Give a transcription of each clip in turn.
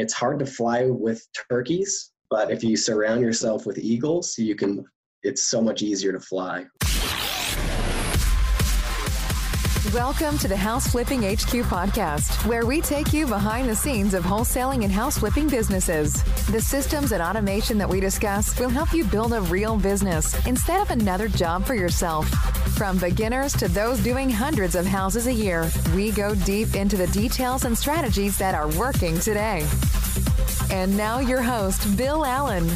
it's hard to fly with turkeys, but if you surround yourself with eagles, you can. It's so much easier to fly. Welcome to the House Flipping HQ podcast, where we take you behind the scenes of wholesaling and house flipping businesses. The systems and automation that we discuss will help you build a real business instead of another job for yourself. From beginners to those doing hundreds of houses a year, we go deep into the details and strategies that are working today. And now, your host, Bill Allen.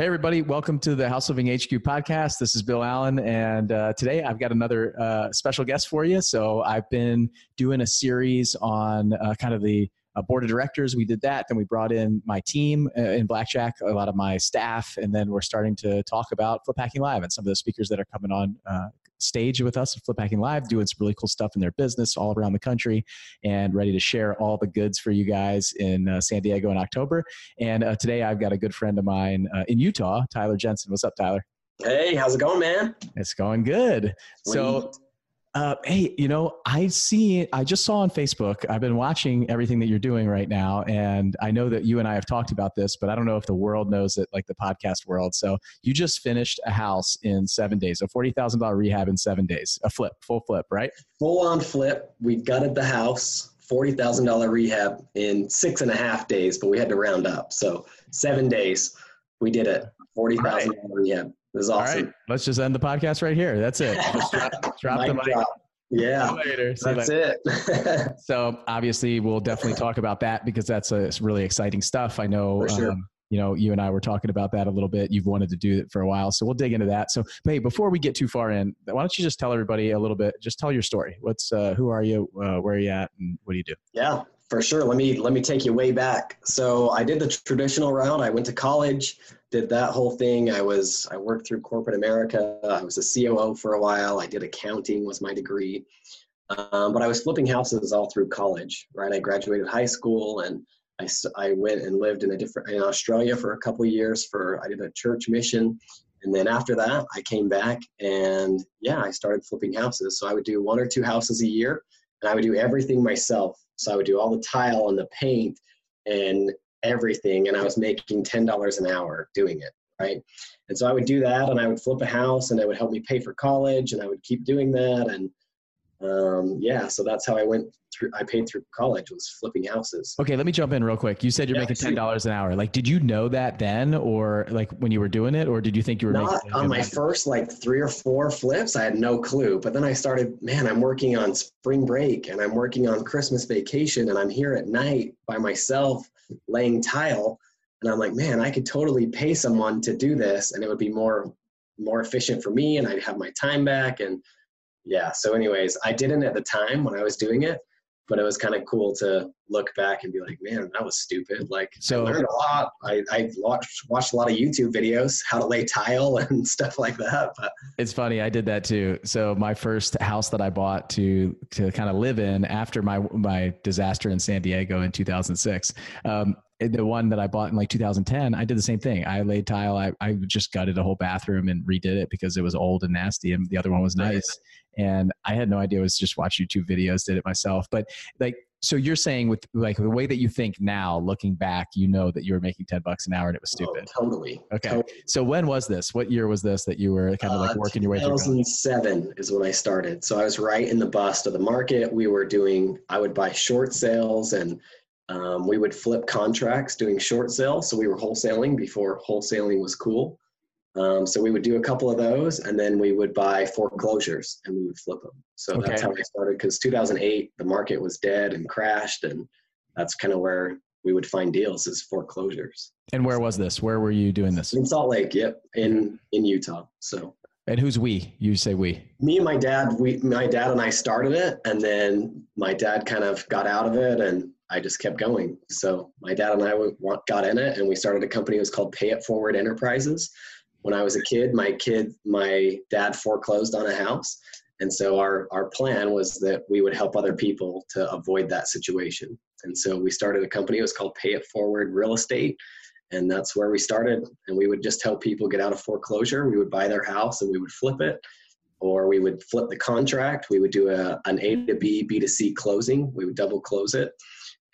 Hey, everybody. Welcome to the House Flipping HQ podcast. This is Bill Allen. And uh, today I've got another uh, special guest for you. So I've been doing a series on uh, kind of the uh, board of directors. We did that. Then we brought in my team uh, in Blackjack, a lot of my staff. And then we're starting to talk about Flip Hacking Live and some of the speakers that are coming on uh, stage with us at Flip Hacking Live, doing some really cool stuff in their business all around the country, and ready to share all the goods for you guys in uh, San Diego in October. And uh, today I've got a good friend of mine uh, in Utah, Tyler Jensen. What's up, Tyler? Hey, how's it going, man? It's going good. Sweet. So uh, hey, you know, I see, I just saw on Facebook, I've been watching everything that you're doing right now. And I know that you and I have talked about this, but I don't know if the world knows it, like the podcast world. So you just finished a house in seven days, a $40,000 rehab in seven days, a flip, full flip, right? Full on flip. We gutted the house, $40,000 rehab in six and a half days, but we had to round up. So seven days, we did it. $40,000 right. rehab. This is awesome. All right, let's just end the podcast right here. That's it. Just drop, drop the mic. Drop. Yeah. Later. That's later. it. so obviously, we'll definitely talk about that because that's a really exciting stuff. I know. Sure. Um, you know, you and I were talking about that a little bit. You've wanted to do it for a while, so we'll dig into that. So, but hey, before we get too far in, why don't you just tell everybody a little bit? Just tell your story. What's uh, who are you? Uh, where are you at? And what do you do? Yeah, for sure. Let me let me take you way back. So I did the traditional route. I went to college did that whole thing. I was I worked through corporate America. I was a COO for a while. I did accounting was my degree, um, but I was flipping houses all through college. Right, I graduated high school and I, I went and lived in a different in Australia for a couple years. For I did a church mission, and then after that I came back and yeah I started flipping houses. So I would do one or two houses a year, and I would do everything myself. So I would do all the tile and the paint and everything and I was making $10 an hour doing it, right? And so I would do that and I would flip a house and it would help me pay for college and I would keep doing that. And um, yeah, so that's how I went through, I paid through college was flipping houses. Okay, let me jump in real quick. You said you're yeah, making $10 an hour. Like, did you know that then or like when you were doing it or did you think you were Not making on my first like three or four flips, I had no clue. But then I started, man, I'm working on spring break and I'm working on Christmas vacation and I'm here at night by myself laying tile. And i'm like man i could totally pay someone to do this and it would be more more efficient for me and i'd have my time back. And yeah so anyways i didn't at the time when i was doing it but it was kind of cool to look back and be like man that was stupid. Like so i learned a lot. I, I watched, watched a lot of youtube videos how to lay tile and stuff like that but it's funny i did that too. So my first house that i bought to to kind of live in after my my disaster in san diego in 2006 um, the one that I bought in like 2010, I did the same thing. I laid tile. I, I just gutted a whole bathroom and redid it because it was old and nasty, and the other one was nice and I had no idea. I was just watch YouTube videos, did it myself. But like, so you're saying with like the way that you think now, looking back, you know that you were making ten bucks an hour and it was oh, stupid. Oh, totally. Okay. Totally. So when was this? What year was this that you were kind of like uh, working uh, your way through? 2007 is when I started. So I was right in the bust of the market. We were doing. I would buy short sales and. Um, we would flip contracts doing short sales. So we were wholesaling before wholesaling was cool. Um, so we would do a couple of those, and then we would buy foreclosures and we would flip them. So okay. that's how I started. Because 2008, the market was dead and crashed, and that's kind of where we would find deals is foreclosures. And where was this? Where were you doing this? In Salt Lake. Yep, in in Utah. So. And who's we? You say we. Me and my dad. We, my dad and I started it, and then my dad kind of got out of it, and I just kept going. So my dad and I got in it, and we started a company. It was called Pay It Forward Enterprises when I was a kid, my kid, my dad foreclosed on a house. And so our, our plan was that we would help other people to avoid that situation. And so we started a company, it was called Pay It Forward Real Estate. And that's where we started. And we would just help people get out of foreclosure. We would buy their house and we would flip it. or we would flip the contract. We would do a, an A to B, B to C closing. We would double close it.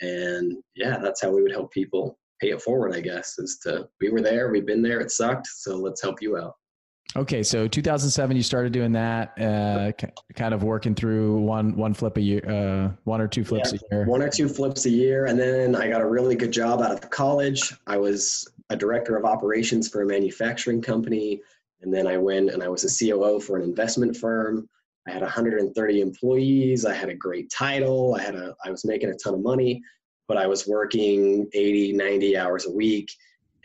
And yeah, that's how we would help people pay it forward, I guess, is to we were there, we've been there, it sucked, so let's help you out. Okay, so 2007, you started doing that, uh, kind of working through one one flip a year, uh, one or two flips yeah, a year. One or two flips a year, and then I got a really good job out of college. I was a director of operations for a manufacturing company, and then I went and I was a COO for an investment firm. I had 130 employees. I had a great title. I had a I was making a ton of money, but I was working 80, 90 hours a week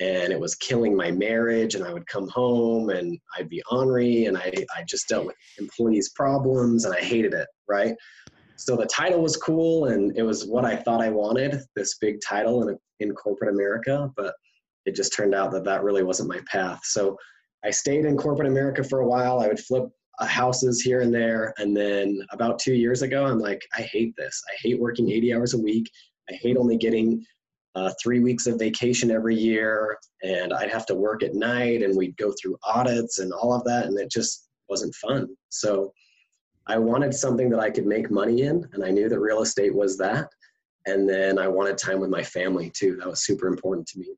and it was killing my marriage and i would come home and i'd be ornery and i, I just dealt with employees problems and i hated it right so the title was cool and it was what i thought i wanted this big title in, in corporate america but it just turned out that that really wasn't my path so i stayed in corporate america for a while i would flip houses here and there and then about two years ago i'm like i hate this i hate working 80 hours a week i hate only getting uh, three weeks of vacation every year, and I'd have to work at night, and we'd go through audits and all of that, and it just wasn't fun. So I wanted something that I could make money in, and I knew that real estate was that. And then I wanted time with my family too. That was super important to me.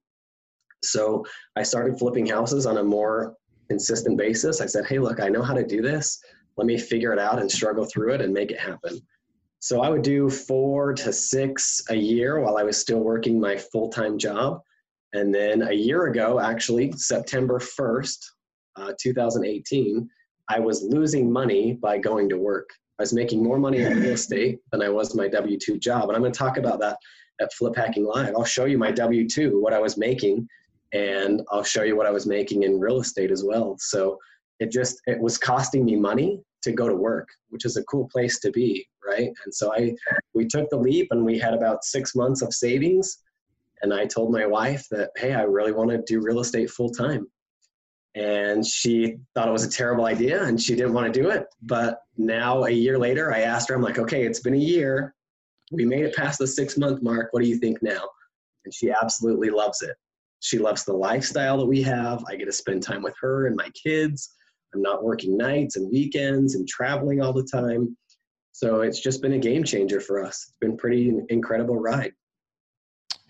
So I started flipping houses on a more consistent basis. I said, hey, look, I know how to do this. Let me figure it out and struggle through it and make it happen. So I would do four to six a year while I was still working my full time job. And then a year ago, actually, September 1st, uh, 2018, I was losing money by going to work. I was making more money in real estate than I was my W 2 job. And I'm going to talk about that at Flip Hacking Live. I'll show you my W 2, what I was making, and I'll show you what I was making in real estate as well. So it just, it was costing me money to go to work, which is a cool place to be, right? And so I we took the leap and we had about 6 months of savings and I told my wife that hey, I really want to do real estate full time. And she thought it was a terrible idea and she didn't want to do it, but now a year later I asked her I'm like, "Okay, it's been a year. We made it past the 6 month mark. What do you think now?" And she absolutely loves it. She loves the lifestyle that we have. I get to spend time with her and my kids I'm not working nights and weekends and traveling all the time. So it's just been a game changer for us. It's been pretty incredible ride.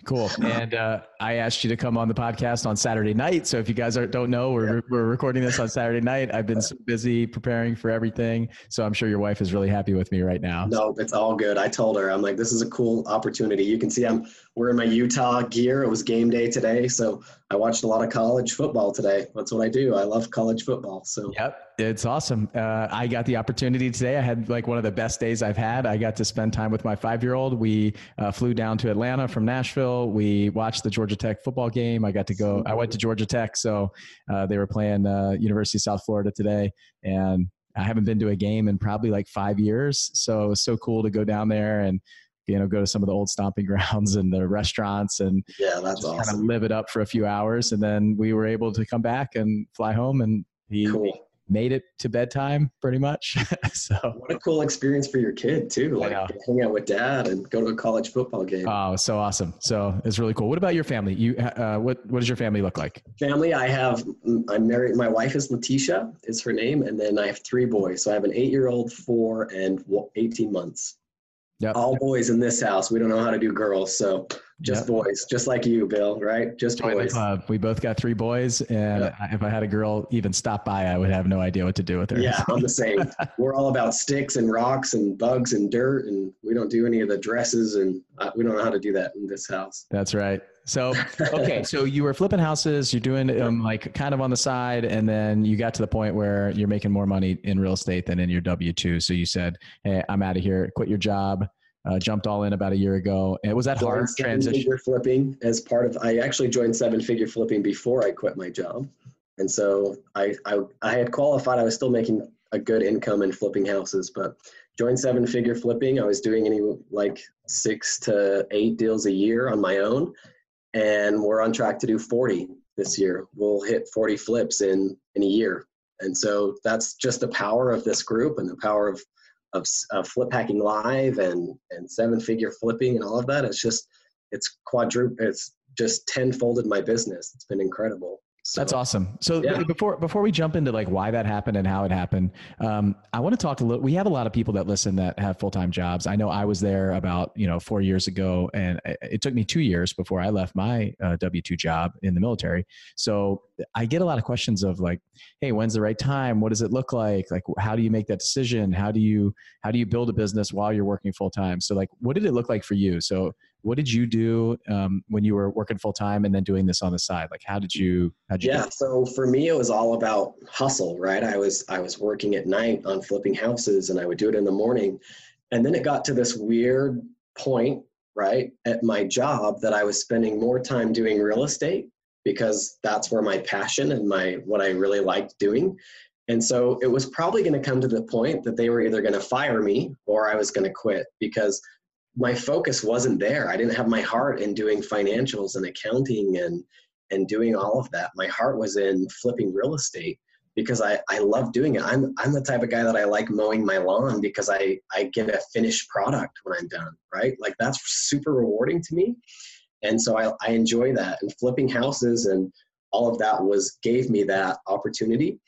Cool. And uh, I asked you to come on the podcast on Saturday night. So if you guys don't know, we're, yeah. we're recording this on Saturday night. I've been so busy preparing for everything. So I'm sure your wife is really happy with me right now. No, it's all good. I told her, I'm like, this is a cool opportunity. You can see I'm wearing my Utah gear. It was game day today. So I watched a lot of college football today. That's what I do. I love college football. So, yep. It's awesome. Uh, I got the opportunity today. I had like one of the best days I've had. I got to spend time with my five year old. We uh, flew down to Atlanta from Nashville. We watched the Georgia Tech football game. I got to go, I went to Georgia Tech. So uh, they were playing uh, University of South Florida today. And I haven't been to a game in probably like five years. So it was so cool to go down there and you know go to some of the old stomping grounds and the restaurants and yeah that's awesome. kind of live it up for a few hours and then we were able to come back and fly home and he cool made it to bedtime pretty much. so what a cool experience for your kid too. Like hang out with dad and go to a college football game. Oh, so awesome. So it's really cool. What about your family? You, uh, what, what does your family look like? Family. I have, I'm married. My wife is Letitia is her name. And then I have three boys. So I have an eight-year-old, four and 18 months. Yep. All boys in this house. We don't know how to do girls. So just boys, just like you, Bill, right? Just Join boys. We both got three boys, and if I had a girl even stop by, I would have no idea what to do with her. Yeah, I'm the same. We're all about sticks and rocks and bugs and dirt, and we don't do any of the dresses, and uh, we don't know how to do that in this house. That's right. So, okay, so you were flipping houses, you're doing um, like kind of on the side, and then you got to the point where you're making more money in real estate than in your W 2. So you said, Hey, I'm out of here, quit your job uh, jumped all in about a year ago. It was that joined hard transition? Figure flipping as part of. I actually joined seven figure flipping before I quit my job, and so I, I I had qualified. I was still making a good income in flipping houses, but joined seven figure flipping. I was doing any like six to eight deals a year on my own, and we're on track to do forty this year. We'll hit forty flips in in a year, and so that's just the power of this group and the power of of, of flip hacking live and and seven figure flipping and all of that it's just it's quadruple it's just tenfolded my business. It's been incredible So, That's awesome. So yeah. before before we jump into like why that happened and how it happened, um, I want to talk a little. We have a lot of people that listen that have full time jobs. I know I was there about you know four years ago, and it took me two years before I left my uh, W two job in the military. So I get a lot of questions of like, hey, when's the right time? What does it look like? Like, how do you make that decision? How do you how do you build a business while you're working full time? So like, what did it look like for you? So what did you do um, when you were working full time and then doing this on the side? Like, how did you? How'd you yeah. So for me, it was all about hustle, right? I was I was working at night on flipping houses, and I would do it in the morning, and then it got to this weird point, right, at my job that I was spending more time doing real estate because that's where my passion and my what I really liked doing. And so it was probably going to come to the point that they were either going to fire me or I was going to quit because my focus wasn't there. I didn't have my heart in doing financials and accounting and and doing all of that. My heart was in flipping real estate because I, I love doing it. I'm I'm the type of guy that I like mowing my lawn because I, I get a finished product when I'm done, right? Like that's super rewarding to me. And so I, I enjoy that. And flipping houses and all of that was gave me that opportunity.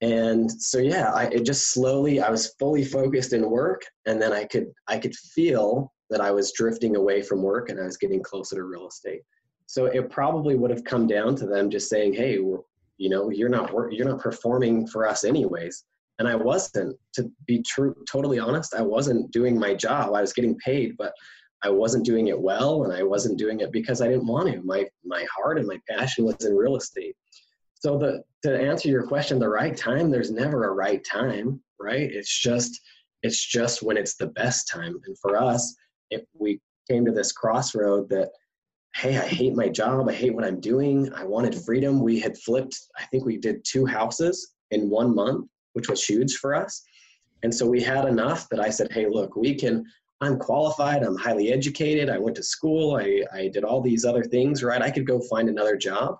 And so yeah, I it just slowly I was fully focused in work and then I could I could feel that I was drifting away from work and I was getting closer to real estate. So it probably would have come down to them just saying, "Hey, you know, you're not work, you're not performing for us anyways." And I wasn't. To be true, totally honest, I wasn't doing my job. I was getting paid, but I wasn't doing it well, and I wasn't doing it because I didn't want to. My my heart and my passion was in real estate. So the to answer your question, the right time, there's never a right time, right? It's just it's just when it's the best time. And for us, if we came to this crossroad that hey i hate my job. I hate what i'm doing. I wanted freedom. We had flipped i think we did two houses in one month which was huge for us. And so we had enough that i said hey look we can i'm qualified. I'm highly educated. I went to school. I, I did all these other things right? I could go find another job.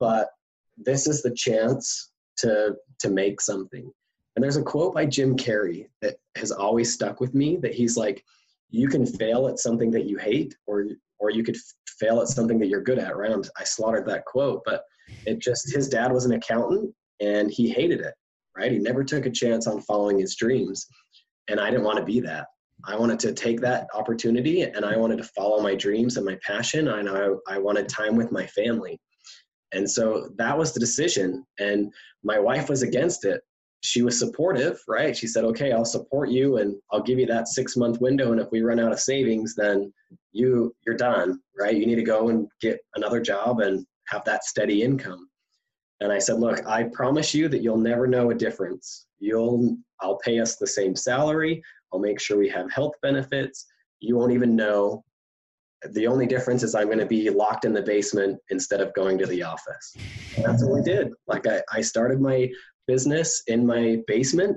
But this is the chance to to make something. And there's a quote by jim carrey that has always stuck with me that he's like you can fail at something that you hate or or you could fail at something that you're good at. Right? I slaughtered that quote but it just his dad was an accountant and he hated it right? He never took a chance on following his dreams. And i didn't want to be that. I wanted to take that opportunity and i wanted to follow my dreams and my passion and i, I wanted time with my family and so that was the decision and my wife was against it she was supportive, right? She said, okay, I'll support you and I'll give you that six month window. And if we run out of savings, then you you're done, right? You need to go and get another job and have that steady income. And I said, look, I promise you that you'll never know a difference. You'll I'll pay us the same salary. I'll make sure we have health benefits. You won't even know. The only difference is I'm going to be locked in the basement instead of going to the office. And that's what we did. Like I, I started my business in my basement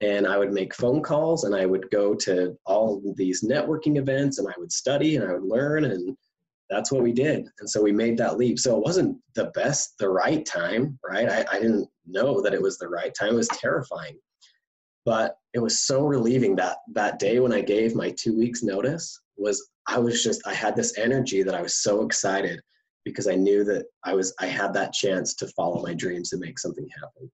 and I would make phone calls and I would go to all these networking events and I would study and I would learn and that's what we did. And so we made that leap. So it wasn't the best, the right time, right? I, I didn't know that it was the right time. It was terrifying. But it was so relieving that that day when I gave my two weeks notice was I was just I had this energy that I was so excited because I knew that I was I had that chance to follow my dreams and make something happen.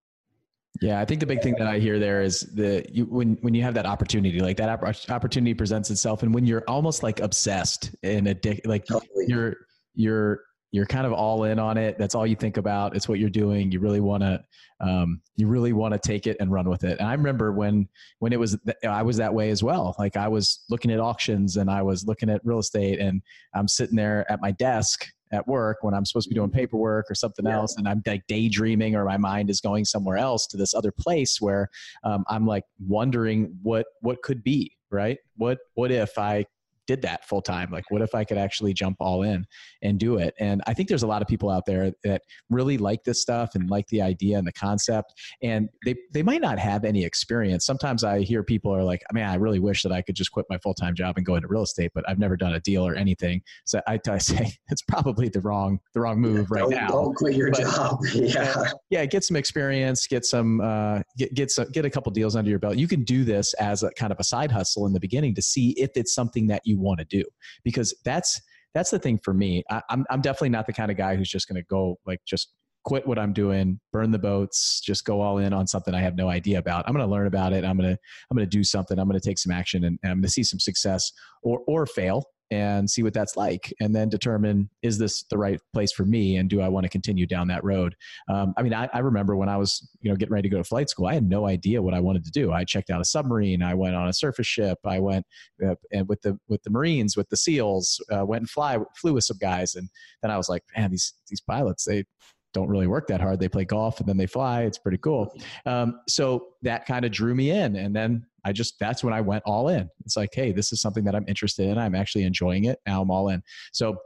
Yeah, I think the big thing that I hear there is the you, when when you have that opportunity, like that opportunity presents itself, and when you're almost like obsessed and addicted, like totally. you're you're you're kind of all in on it. That's all you think about. It's what you're doing. You really want to, um, you really want to take it and run with it. And I remember when, when it was, I was that way as well. Like I was looking at auctions and I was looking at real estate and I'm sitting there at my desk at work when I'm supposed to be doing paperwork or something yeah. else, and I'm like daydreaming or my mind is going somewhere else to this other place where um, I'm like wondering what what could be right. What what if I did that full time like what if i could actually jump all in and do it? And i think there's a lot of people out there that really like this stuff and like the idea and the concept and they they might not have any experience. Sometimes i hear people are like man i really wish that i could just quit my full-time job and go into real estate but i've never done a deal or anything. So i, I say it's probably the wrong the wrong move right don't, now. don't quit your but, job. Yeah yeah get some experience get some uh, get get some get a couple deals under your belt. You can do this as a kind of a side hustle in the beginning to see if it's something that you want to do because that's that's the thing for me. I, am I'm, I'm definitely not the kind of guy who's just going to go like just quit what I'm doing, burn the boats, just go all in on something I have no idea about. I'm going to learn about it. I'm going to I'm going to do something. I'm going to take some action and, and I'm going to see some success or or fail and see what that's like and then determine is this the right place for me and do i want to continue down that road um, i mean I, I, remember when i was you know getting ready to go to flight school i had no idea what i wanted to do i checked out a submarine i went on a surface ship i went uh, and with the with the marines with the seals uh, went and fly flew with some guys and then i was like man these these pilots they don't really work that hard. They play golf and then they fly. It's pretty cool. Um, so that kind of drew me in. And then I just, that's when I went all in. It's like, hey, this is something that I'm interested in. I'm actually enjoying it. Now I'm all in. So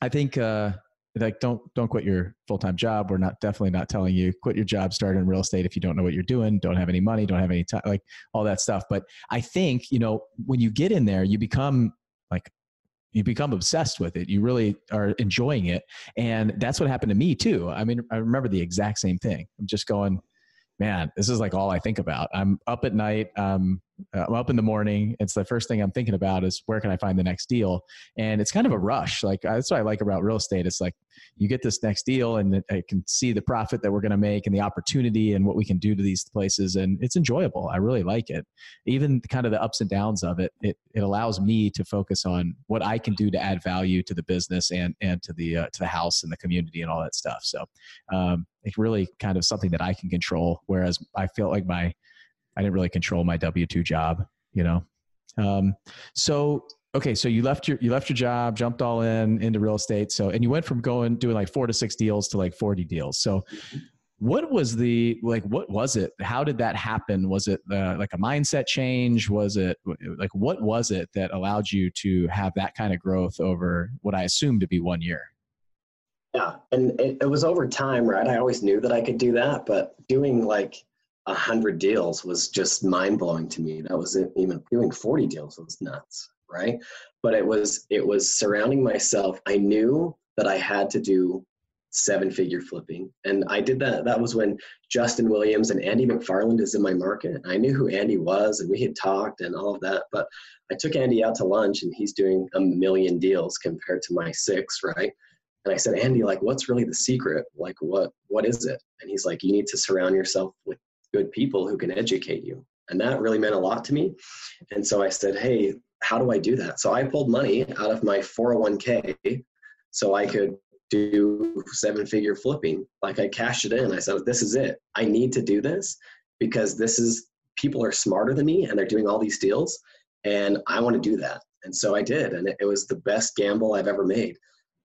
I think, uh, like don't don't quit your full-time job we're not definitely not telling you quit your job start in real estate if you don't know what you're doing don't have any money don't have any time like all that stuff but i think you know when you get in there you become like you become obsessed with it you really are enjoying it and that's what happened to me too i mean i remember the exact same thing i'm just going man this is like all i think about i'm up at night um, I'm up in the morning. It's the first thing I'm thinking about is where can I find the next deal? And it's kind of a rush. Like that's what I like about real estate. It's like you get this next deal and I can see the profit that we're going to make and the opportunity and what we can do to these places. And it's enjoyable. I really like it. Even kind of the ups and downs of it, it, it allows me to focus on what I can do to add value to the business and, and to the, uh, to the house and the community and all that stuff. So um, it's really kind of something that I can control. Whereas I felt like my, I didn't really control my W two job, you know. Um, so okay, so you left your you left your job, jumped all in into real estate. So and you went from going doing like four to six deals to like forty deals. So what was the like what was it how did that happen was it uh, like a mindset change was it like what was it that allowed you to have that kind of growth over what i assumed to be one year yeah and it, it was over time right i always knew that i could do that but doing like a hundred deals was just mind blowing to me. That was even doing 40 deals was nuts, right? But it was it was surrounding myself. I knew that I had to do seven figure flipping. And I did that. That was when Justin Williams and Andy McFarland is in my market. I knew who Andy was and we had talked and all of that. But I took Andy out to lunch and he's doing a million deals compared to my six, right? And I said, Andy, like, what's really the secret? Like, what, what is it? And he's like, you need to surround yourself with good people who can educate you. And that really meant a lot to me. And so I said, hey, how do I do that? So I pulled money out of my 401k so I could do seven figure flipping. Like I cashed it in. I said, this is it. I need to do this because this is people are smarter than me and they're doing all these deals. And I want to do that. And so I did. And it, was the best gamble I've ever made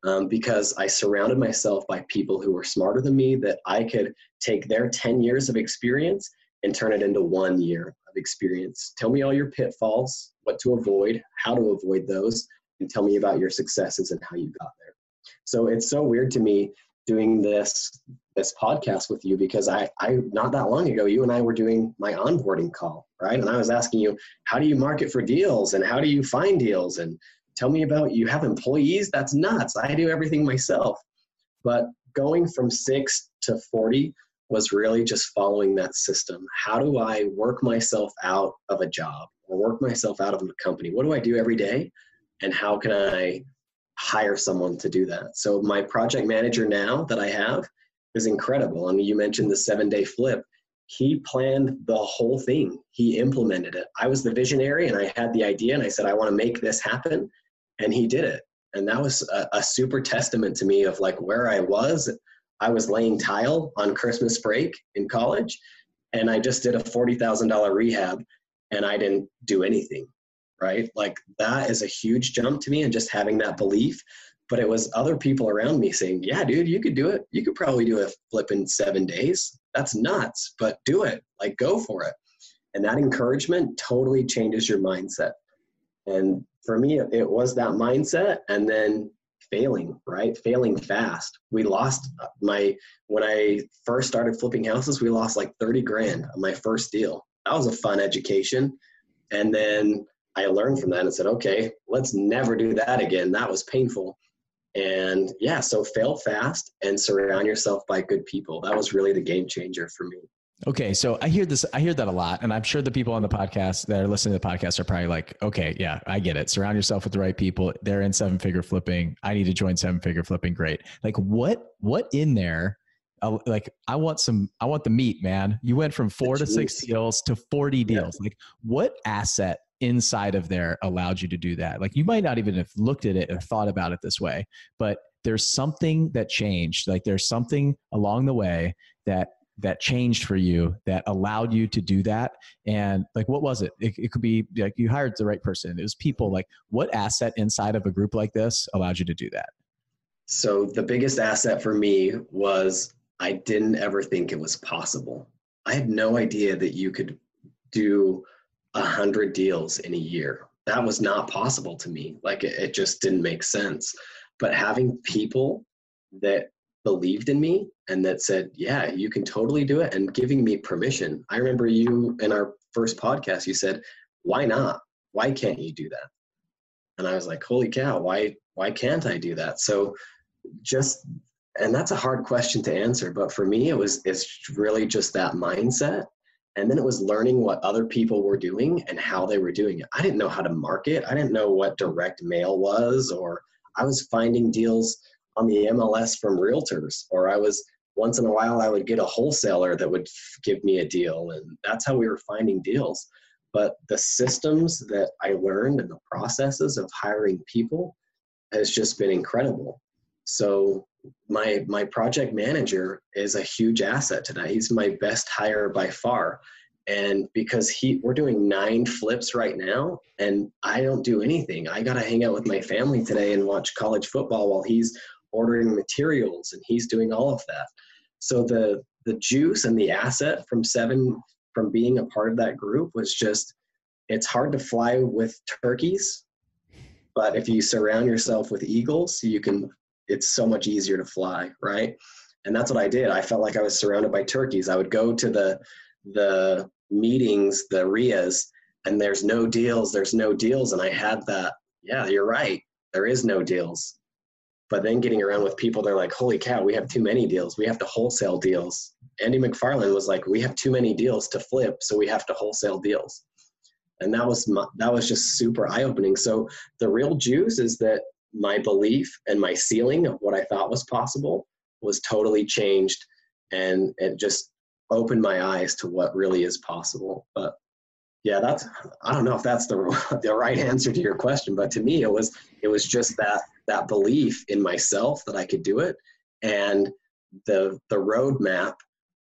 um, because I surrounded myself by people who were smarter than me that I could take their 10 years of experience and turn it into one year of experience. Tell me all your pitfalls, what to avoid, how to avoid those, and tell me about your successes and how you got there. So it's so weird to me doing this this podcast with you because I, I not that long ago you and I were doing my onboarding call right and I was asking you how do you market for deals and how do you find deals and tell me about you have employees? That's nuts. I do everything myself. But going from six to 40 was really just following that system. How do i work myself out of a job or work myself out of a company? What do i do every day? And how can i hire someone to do that? So my project manager now that i have is incredible. I mean, you mentioned the seven day flip. He planned the whole thing. He implemented it. I was the visionary and i had the idea and i said i want to make this happen and he did it. And that was a, a, super testament to me of like where i was. I was laying tile on christmas break in college and i just did a $40000 rehab and i didn't do anything right? Like that is a huge jump to me and just having that belief. But it was other people around me saying yeah dude you could do it. You could probably do a flip in seven days. That's nuts but do it. Like go for it. And that encouragement totally changes your mindset and for me, it was that mindset and then failing, right? Failing fast. We lost uh, my, when I first started flipping houses, we lost like 30 grand on my first deal. That was a fun education. And then I learned from that and said, okay, let's never do that again. That was painful. And yeah, so fail fast and surround yourself by good people. That was really the game changer for me. Okay, so I hear this. I hear that a lot, and I'm sure the people on the podcast that are listening to the podcast are probably like, "Okay, yeah, I get it. Surround yourself with the right people. They're in seven figure flipping. I need to join seven figure flipping. Great. Like, what what in there uh, like I want some, I want the meat, man. You went from four to six deals to 40 deals. Yeah. Like what asset inside of there allowed you to do that? Like you might not even have looked at it or thought about it this way, but there's something that changed. Like there's something along the way that that changed for you that allowed you to do that? And like what was it? it it, could be like you hired the right person. It was people mm-hmm. like what asset inside of a group like this allowed you to do that? So the biggest asset for me was i didn't ever think it was possible. I had no idea that you could do a hundred deals in a year. That was not possible to me. Like it, it just didn't make sense. But having people that believed in me and that said, yeah, you can totally do it and giving me permission. I remember you in our first podcast, you said, why not? Why can't you do that? And I was like, holy cow, why, why can't I do that? So just, and that's a hard question to answer, but for me, it was, it's really just that mindset. And then it was learning what other people were doing and how they were doing it. I didn't know how to market. I didn't know what direct mail was, or I was finding deals on the MLS from realtors, or I was once in a while I would get a wholesaler that would give me a deal, and that's how we were finding deals. But the systems that I learned and the processes of hiring people has just been incredible. So my my project manager is a huge asset today. He's my best hire by far. And because he we're doing nine flips right now and I don't do anything. I got to hang out with my family today and watch college football while he's ordering materials and he's doing all of that. So the the juice and the asset from seven from being a part of that group was just it's hard to fly with turkeys but if you surround yourself with eagles you can it's so much easier to fly right? And that's what i did. I felt like i was surrounded by turkeys. I would go to the the meetings the REIAs and there's no deals there's no deals and i had that yeah you're right there is no deals but then getting around with people, they're like, holy cow, we have too many deals. We have to wholesale deals. Andy McFarland was like, we have too many deals to flip, so we have to wholesale deals. And that was my, that was just super eye opening. So the real juice is that my belief and my ceiling of what I thought was possible was totally changed, and it just opened my eyes to what really is possible. But yeah, that's I don't know if that's the the right answer to your question, but to me it was it was just that that belief in myself that I could do it and the the roadmap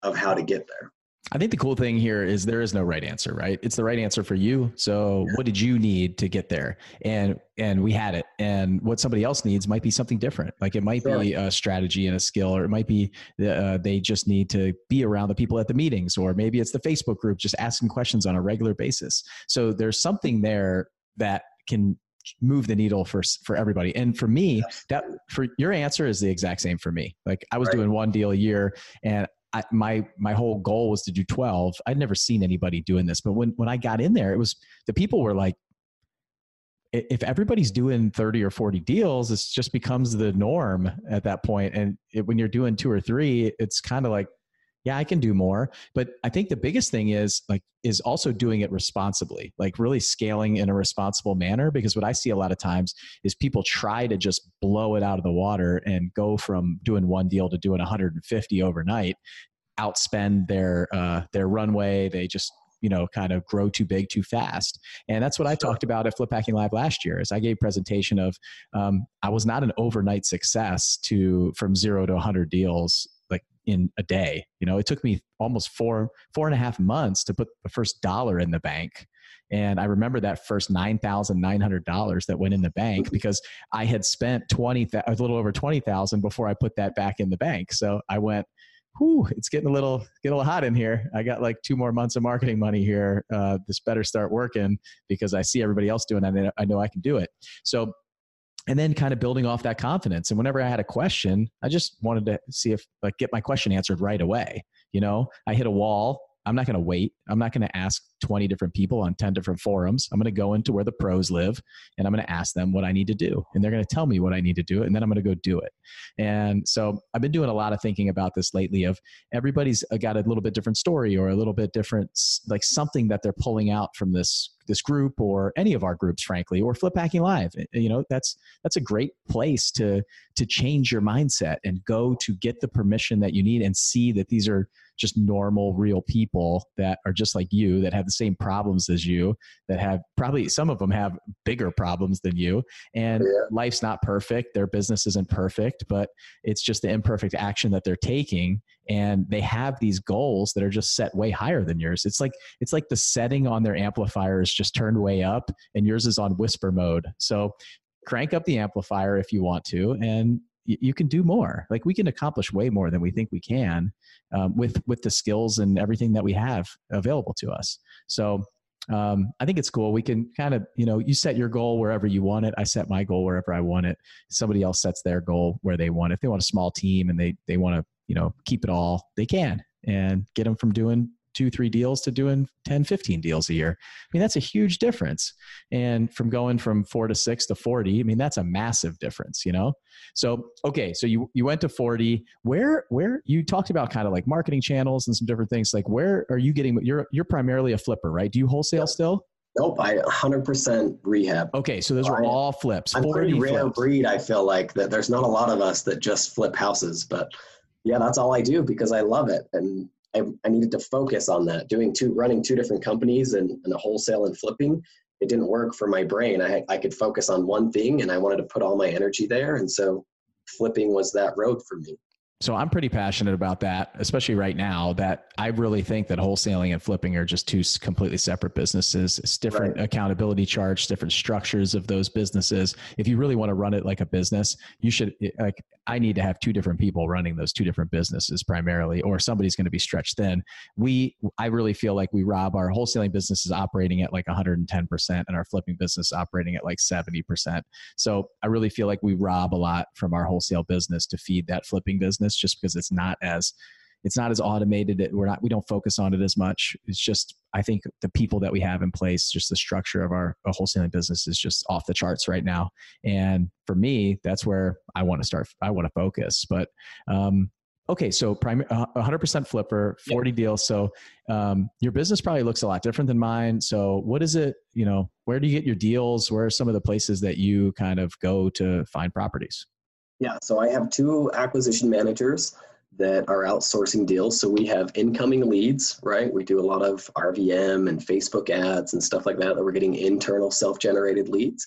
of how to get there. I think the cool thing here is there is no right answer, right? It's the right answer for you. So what did you need to get there? And and we had it. And what somebody else needs might be something different. Like it might sure. be a strategy and a skill, or it might be uh, they just need to be around the people at the meetings, or maybe it's the Facebook group just asking questions on a regular basis. So there's something there that can move the needle for for everybody. And for me, that for your answer is the exact same for me. Like I was right. doing one deal a year, and I, my my whole goal was to do 12 i'd never seen anybody doing this but when when i got in there it was the people were like if everybody's doing 30 or 40 deals it just becomes the norm at that point. And it, when you're doing two or three it's kind of like yeah i can do more but i think the biggest thing is like is also doing it responsibly like really scaling in a responsible manner because what i see a lot of times is people try to just blow it out of the water and go from doing one deal to doing 150 overnight outspend their uh, their runway they just you know kind of grow too big too fast. And that's what i talked about at flip hacking live last year is i gave presentation of um, i was not an overnight success to from zero to 100 deals in a day. You know, it took me almost four four and a half months to put the first dollar in the bank. And I remember that first nine thousand nine hundred dollars that went in the bank because I had spent twenty a little over twenty thousand before I put that back in the bank. So I went, whew, it's getting a little getting a little hot in here. I got like two more months of marketing money here. Uh, this better start working because I see everybody else doing it. I know I can do it. So and then kind of building off that confidence. And whenever I had a question, I just wanted to see if like get my question answered right away. You know, I hit a wall. I'm not going to wait. I'm not going to ask 20 different people on 10 different forums. I'm going to go into where the pros live and I'm going to ask them what I need to do. And they're going to tell me what I need to do. And then I'm going to go do it. And so I've been doing a lot of thinking about this lately of everybody's uh, got a little bit different story or a little bit different, like something that they're pulling out from this this group or any of our groups, frankly, or Flip Hacking Live. Eh, eh, you know, that's that's a great place to to change your mindset and go to get the permission that you need and see that these are just normal, real people that are just like you, that have the same problems as you, that have probably some of them have bigger problems than you. And yeah. life's not perfect. Their business isn't perfect, but it's just the imperfect action that they're taking. And they have these goals that are just set way higher than yours. It's like it's like the setting on their amplifier is just turned way up and yours is on whisper mode. So crank up the amplifier if you want to and you can do more. Like we can accomplish way more than we think we can um, with with the skills and everything that we have available to us. So um, I think it's cool. We can kind of, you know, you set your goal wherever you want it. I set my goal wherever I want it. Somebody else sets their goal where they want. It. If they want a small team and they they want to, you know, keep it all, they can and get them from doing two, three deals to doing 10, 15 deals a year. I mean, that's a huge difference. And from going from four to six to 40, I mean, that's a massive difference, you know? So, okay. So you, you went to 40 where, where you talked about kind of like marketing channels and some different things. Like where are you getting, you're, you're primarily a flipper, right? Do you wholesale still? Nope, I 100% rehab. Okay, so those are all flips. I'm pretty rare flips. breed. I feel like that. There's not a lot of us that just flip houses, but yeah, that's all I do because I love it, and I, I needed to focus on that. Doing two, running two different companies and, and the wholesale and flipping, it didn't work for my brain. I, I could focus on one thing and I wanted to put all my energy there. And so flipping was that road for me so I'm pretty passionate about that, especially right now. That I really think that wholesaling and flipping are just two completely separate businesses. It's different right. accountability charge, different structures of those businesses. If you really want to run it like a business, you should like. I need to have two different people running those two different businesses primarily, or somebody's going to be stretched thin. We, I really feel like we rob our wholesaling business is operating at like 110 percent, and our flipping business operating at like 70 percent. So I really feel like we rob a lot from our wholesale business to feed that flipping business business just because it's not as it's not as automated. We're not we don't focus on it as much. It's just i think the people that we have in place just the structure of our, our wholesaling business is just off the charts right now. And for me that's where i want to start i want to focus. But um, okay so prime, uh, 100% flipper 40 yep. deals so um, your business probably looks a lot different than mine. So what is it you know where do you get your deals? Where are some of the places that you kind of go to find properties yeah, so I have two acquisition managers that are outsourcing deals. So we have incoming leads, right? We do a lot of RVM and Facebook ads and stuff like that that we're getting internal self-generated leads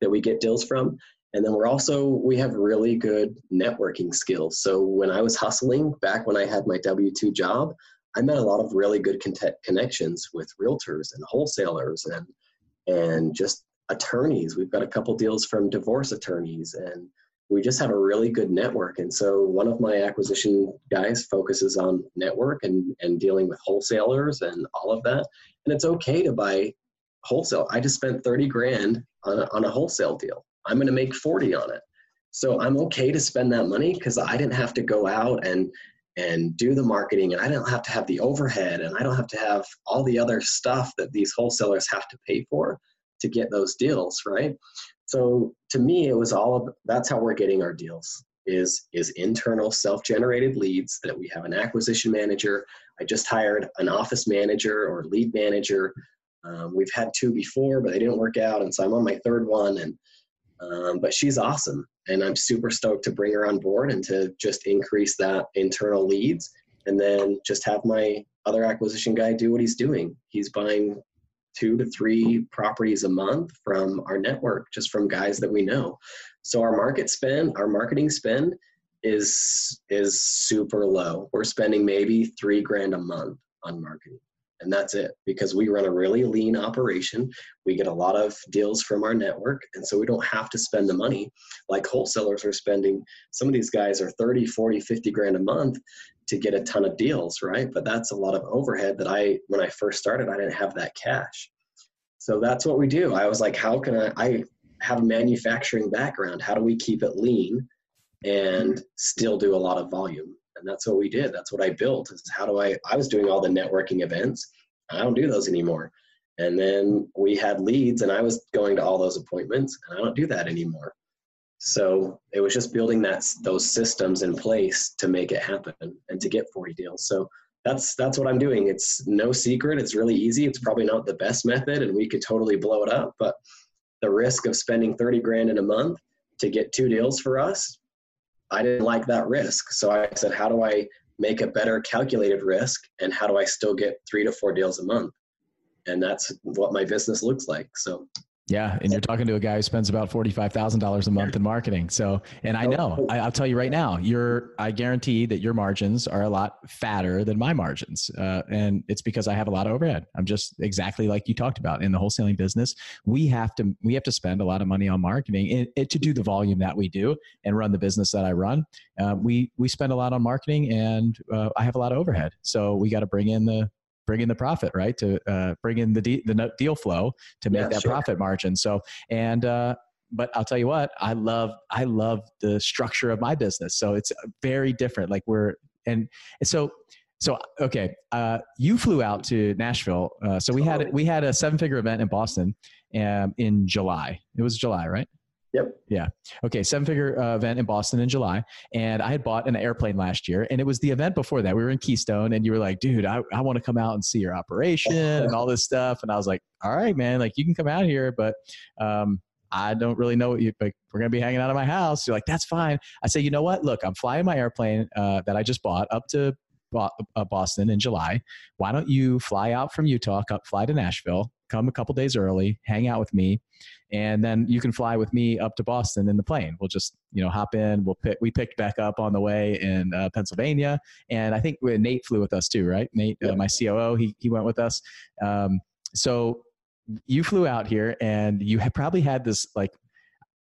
that we get deals from. And then we're also we have really good networking skills. So when I was hustling back when I had my W2 job, I met a lot of really good con- connections with realtors and wholesalers and and just attorneys. We've got a couple deals from divorce attorneys and we just have a really good network. And so one of my acquisition guys focuses on network and, and dealing with wholesalers and all of that. And it's okay to buy wholesale. I just spent 30 grand on a, on a wholesale deal. I'm going to make 40 on it. So I'm okay to spend that money because I didn't have to go out and and do the marketing and I don't have to have the overhead and I don't have to have all the other stuff that these wholesalers have to pay for to get those deals, right? So to me, it was all of that's how we're getting our deals is is internal self-generated leads that we have an acquisition manager. I just hired an office manager or lead manager. Um, we've had two before, but they didn't work out, and so I'm on my third one. And um, but she's awesome, and I'm super stoked to bring her on board and to just increase that internal leads, and then just have my other acquisition guy do what he's doing. He's buying two to three properties a month from our network, just from guys that we know. So our market spend, our marketing spend is is super low. We're spending maybe three grand a month on marketing. And that's it because we run a really lean operation. We get a lot of deals from our network. And so we don't have to spend the money like wholesalers are spending. Some of these guys are 30, 40, 50 grand a month to get a ton of deals, right? But that's a lot of overhead that I, when I first started, I didn't have that cash. So that's what we do. I was like, how can I, I have a manufacturing background. How do we keep it lean and still do a lot of volume? And that's what we did. That's what I built is how do I, I was doing all the networking events. I don't do those anymore. And then we had leads and I was going to all those appointments and I don't do that anymore. So it was just building that those systems in place to make it happen and to get 40 deals. So that's that's what I'm doing. It's no secret. It's really easy. It's probably not the best method, and we could totally blow it up. But the risk of spending 30 grand in a month to get two deals for us, I didn't like that risk. So I said, how do I make a better calculated risk, and how do I still get three to four deals a month? And that's what my business looks like. So yeah, and you're talking to a guy who spends about forty-five thousand dollars a month in marketing. So, and I know, I, will tell you right now, you're. I guarantee that your margins are a lot fatter than my margins, uh, and it's because I have a lot of overhead. I'm just exactly like you talked about in the wholesaling business. We have to we have to spend a lot of money on marketing to do the volume that we do and run the business that I run. Uh, we we spend a lot on marketing, and uh, I have a lot of overhead. So we got to bring in the bring in the profit, right? To uh, bring in the de- the deal flow to make yeah, that sure. profit margin. So and uh, but I'll tell you what, I love I love the structure of my business. So it's very different. Like we're and so so okay, uh, you flew out to Nashville. Uh, so we had we had a seven figure event in Boston um, in July. It was July, right? Yep. Yeah. Okay. Seven figure uh, event in Boston in July. And I had bought an airplane last year. And it was the event before that. We were in Keystone and you were like, dude, I, I want to come out and see your operation and all this stuff. And I was like, all right, man, like you can come out here, but um, I don't really know what you, like, we're going to be hanging out of my house. You're like, that's fine. I say, you know what? Look, I'm flying my airplane uh, that I just bought up to uh, Boston in July. Why don't you fly out from Utah, fly to Nashville, come a couple days early, hang out with me, and then you can fly with me up to Boston in the plane. We'll just you know hop in. We'll pick. We picked back up on the way in uh, Pennsylvania, and I think Nate flew with us too, right? Nate, uh, my COO, he he went with us. Um, so you flew out here, and you had probably had this like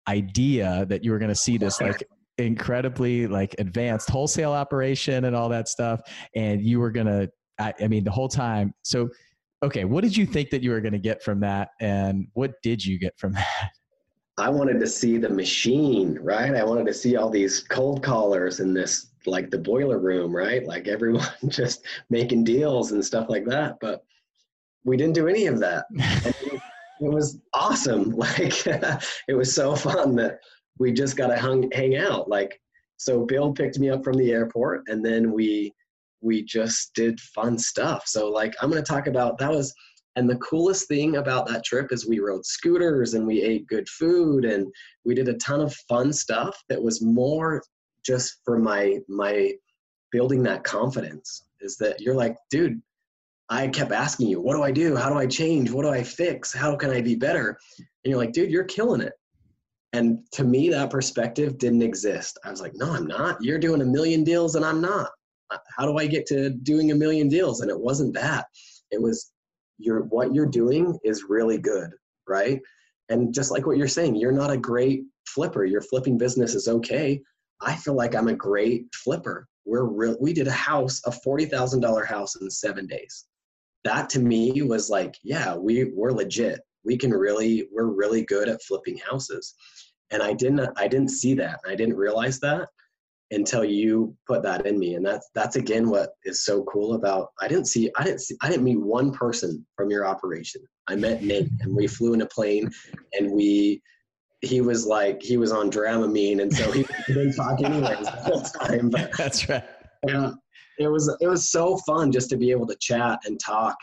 idea that you were going to see this like incredibly like advanced wholesale operation and all that stuff and you were gonna I, I, mean the whole time so okay what did you think that you were gonna get from that and what did you get from that? I wanted to see the machine right? I wanted to see all these cold callers in this like the boiler room right? Like everyone just making deals and stuff like that but we didn't do any of that. It, it was awesome. Like it was so fun that we just got to hang, hang out. Like, so Bill picked me up from the airport and then we, we just did fun stuff. So like, I'm going to talk about, that was, and the coolest thing about that trip is we rode scooters and we ate good food and we did a ton of fun stuff that was more just for my, my building that confidence is that you're like, dude, I kept asking you, what do I do? How do I change? What do I fix? How can I be better? And you're like, dude, you're killing it. And to me, that perspective didn't exist. I was like, no, I'm not. You're doing a million deals and I'm not. Uh, how do I get to doing a million deals? And it wasn't that. It was your what you're doing is really good, right? And just like what you're saying, you're not a great flipper. Your flipping business is okay. I feel like I'm a great flipper. We're real. We did a house, a forty thousand dollar house in seven days. That to me was like, yeah, we we're legit. We can really, we're really good at flipping houses and i didn't i didn't see that i didn't realize that until you put that in me. And that's that's again what is so cool about i didn't see i didn't see i didn't meet one person from your operation. I met nate and we flew in a plane and we he was like he was on dramamine and so he didn't talk anyways the whole time but that's right. Yeah it was it was so fun just to be able to chat and talk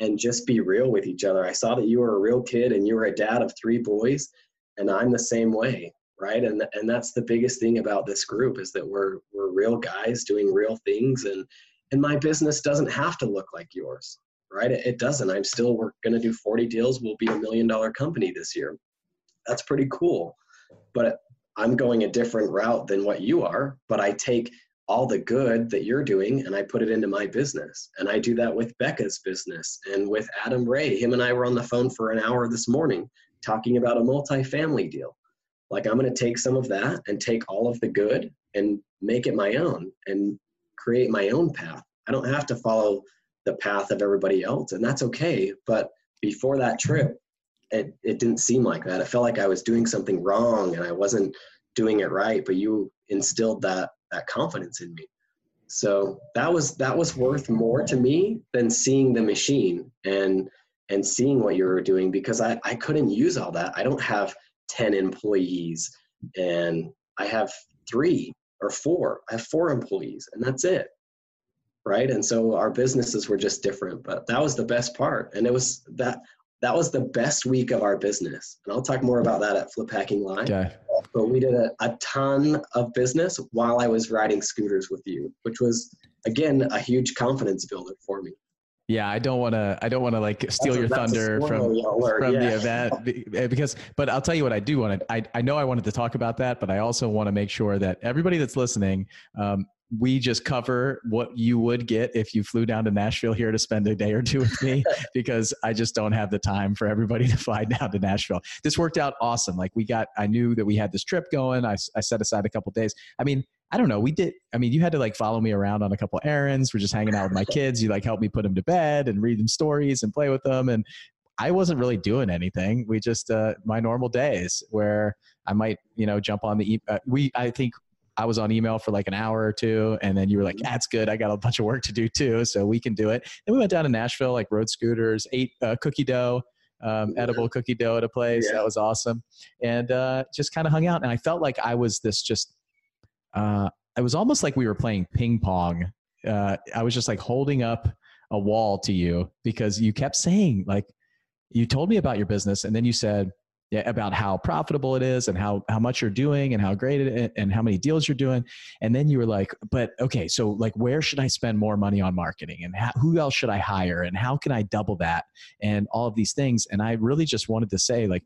and just be real with each other. I saw that you were a real kid and you were a dad of three boys and I'm the same way, right? And and that's the biggest thing about this group is that we're we're real guys doing real things, and and my business doesn't have to look like yours, right? It, it doesn't. I'm still we're going to do 40 deals. We'll be a million dollar company this year. That's pretty cool, but I'm going a different route than what you are. But I take all the good that you're doing and I put it into my business. And I do that with Becca's business and with Adam Ray. Him and I were on the phone for an hour this morning talking about a multifamily deal. Like I'm going to take some of that and take all of the good and make it my own and create my own path. I don't have to follow the path of everybody else, and that's okay. But before that trip, it, it didn't seem like that. It felt like I was doing something wrong and I wasn't doing it right. But you instilled that that confidence in me. So that was that was worth more to me than seeing the machine and and seeing what you were doing because I, I couldn't use all that. I don't have 10 employees and I have three or four. I have four employees and that's it. right? And so our businesses were just different, but that was the best part. And it was that that was the best week of our business. And I'll talk more about that at Flip Hacking Live. Okay. But we did a, a ton of business while I was riding scooters with you, which was again a huge confidence builder for me. Yeah, I don't want to. I don't want to like steal your thunder from alert, from yeah. the event eh, because. But I'll tell you what I do want to. I I know I wanted to talk about that, but I also want to make sure that everybody that's listening, um, we just cover what you would get if you flew down to Nashville here to spend a day or two with me because I just don't have the time for everybody to fly down to Nashville. This worked out awesome. Like we got, I knew that we had this trip going. I, I set aside a couple days. I mean, I don't know. We did. I mean, you had to like follow me around on a couple errands. We're just hanging out with my kids. You like help me put them to bed and read them stories and play with them. And I wasn't really doing anything. We just uh, my normal days where I might you know jump on the. Uh, we I think I was on email for like an hour or two, and then you were like, mm-hmm. "That's good. I got a bunch of work to do too, so we can do it." Then we went down to Nashville, like road scooters, ate uh, cookie dough, um, edible cookie dough at a place. Yeah. That was awesome, and uh, just kind of hung out. And I felt like I was this just. Uh, it was almost like we were playing ping pong. Uh, I was just like holding up a wall to you because you kept saying like, you told me about your business, and then you said about how profitable it is and how how much you're doing and how great it is and how many deals you're doing. And then you were like but okay so like where should i spend more money on marketing? And how, who else should i hire? And how can i double that? And all of these things. And i really just wanted to say like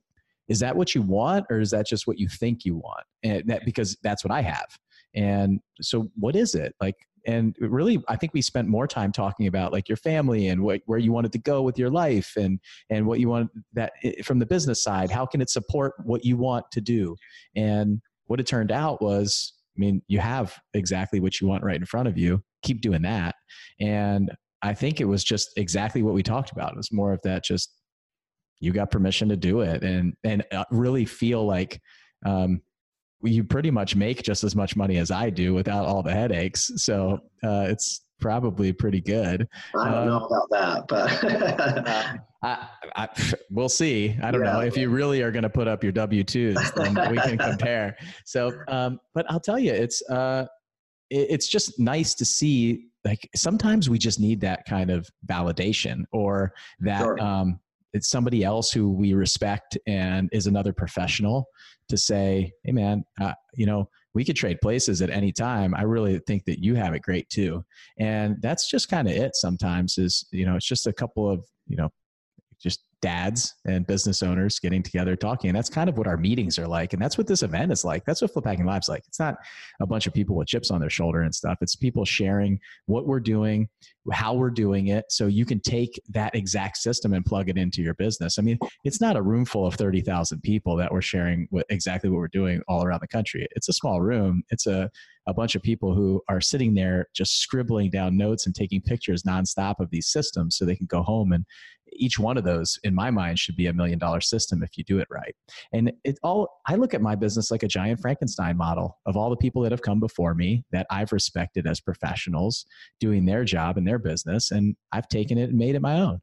is that what you want or is that just what you think you want? And that because that's what i have. And so what is it? Like and really i think we spent more time talking about like your family and what, where you wanted to go with your life and and what you want that from the business side how can it support what you want to do? And what it turned out was i mean you have exactly what you want right in front of you. Keep doing that. And i think it was just exactly what we talked about. It was more of that just you got permission to do it and and uh, really feel like um, you pretty much make just as much money as I do without all the headaches. So uh, it's probably pretty good. I don't know um, about that, but uh, I, I, we'll see. I don't yeah. know if you really are going to put up your W twos, then we can compare. So, um, but I'll tell you, it's uh, it, it's just nice to see. Like sometimes we just need that kind of validation, or that sure. um, it's somebody else who we respect and is another professional to say, hey man, uh, you know, we could trade places at any time. I really think that you have it great too. And that's just kind of it sometimes is, you know, it's just a couple of, you know, just dads and business owners getting together talking. And that's kind of what our meetings are like. And that's what this event is like. That's what flip hacking live's like. It's not a bunch of people with chips on their shoulder and stuff. It's people sharing what we're doing how we're doing it so you can take that exact system and plug it into your business. I mean it's not a room full of 30,000 people that we're sharing what, exactly what we're doing all around the country. It's a small room. It's a a bunch of people who are sitting there just scribbling down notes and taking pictures nonstop of these systems so they can go home and each one of those in my mind should be a million dollar system if you do it right. And it all i look at my business like a giant frankenstein model of all the people that have come before me that i've respected as professionals doing their job and their business and i've taken it and made it my own.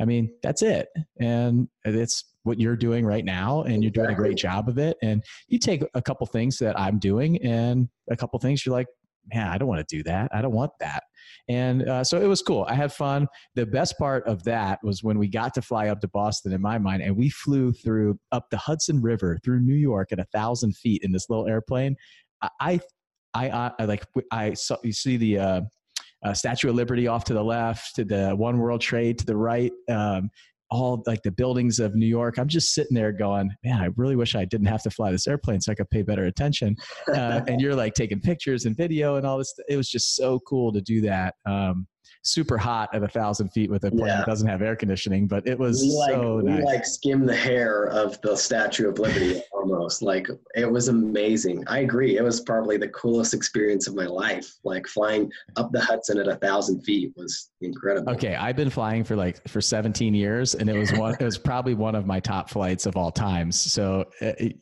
I mean that's it. And it's what you're doing right now and you're doing a great job of it. And you take a couple things that i'm doing and a couple things you're like man, I don't want to do that. I don't want that. And uh, so it was cool. I had fun. The best part of that was when we got to fly up to Boston in my mind, and we flew through up the Hudson River through New York at a thousand feet in this little airplane. I, I, I, I like, I saw, you see the, uh, uh, Statue of Liberty off to the left, to the One World Trade to the right. Um, all like the buildings of New York. I'm just sitting there going, man, I really wish I didn't have to fly this airplane so I could pay better attention. Uh, and you're like taking pictures and video and all this. It was just so cool to do that. Um, super hot at a thousand feet with a plane yeah. that doesn't have air conditioning, but it was we like, so we nice. like skim the hair of the Statue of Liberty almost. Like it was amazing. I agree. It was probably the coolest experience of my life. Like flying up the Hudson at a thousand feet was incredible. Okay, I've been flying for like for 17 years, and it was one. it was probably one of my top flights of all times. So. Uh, it,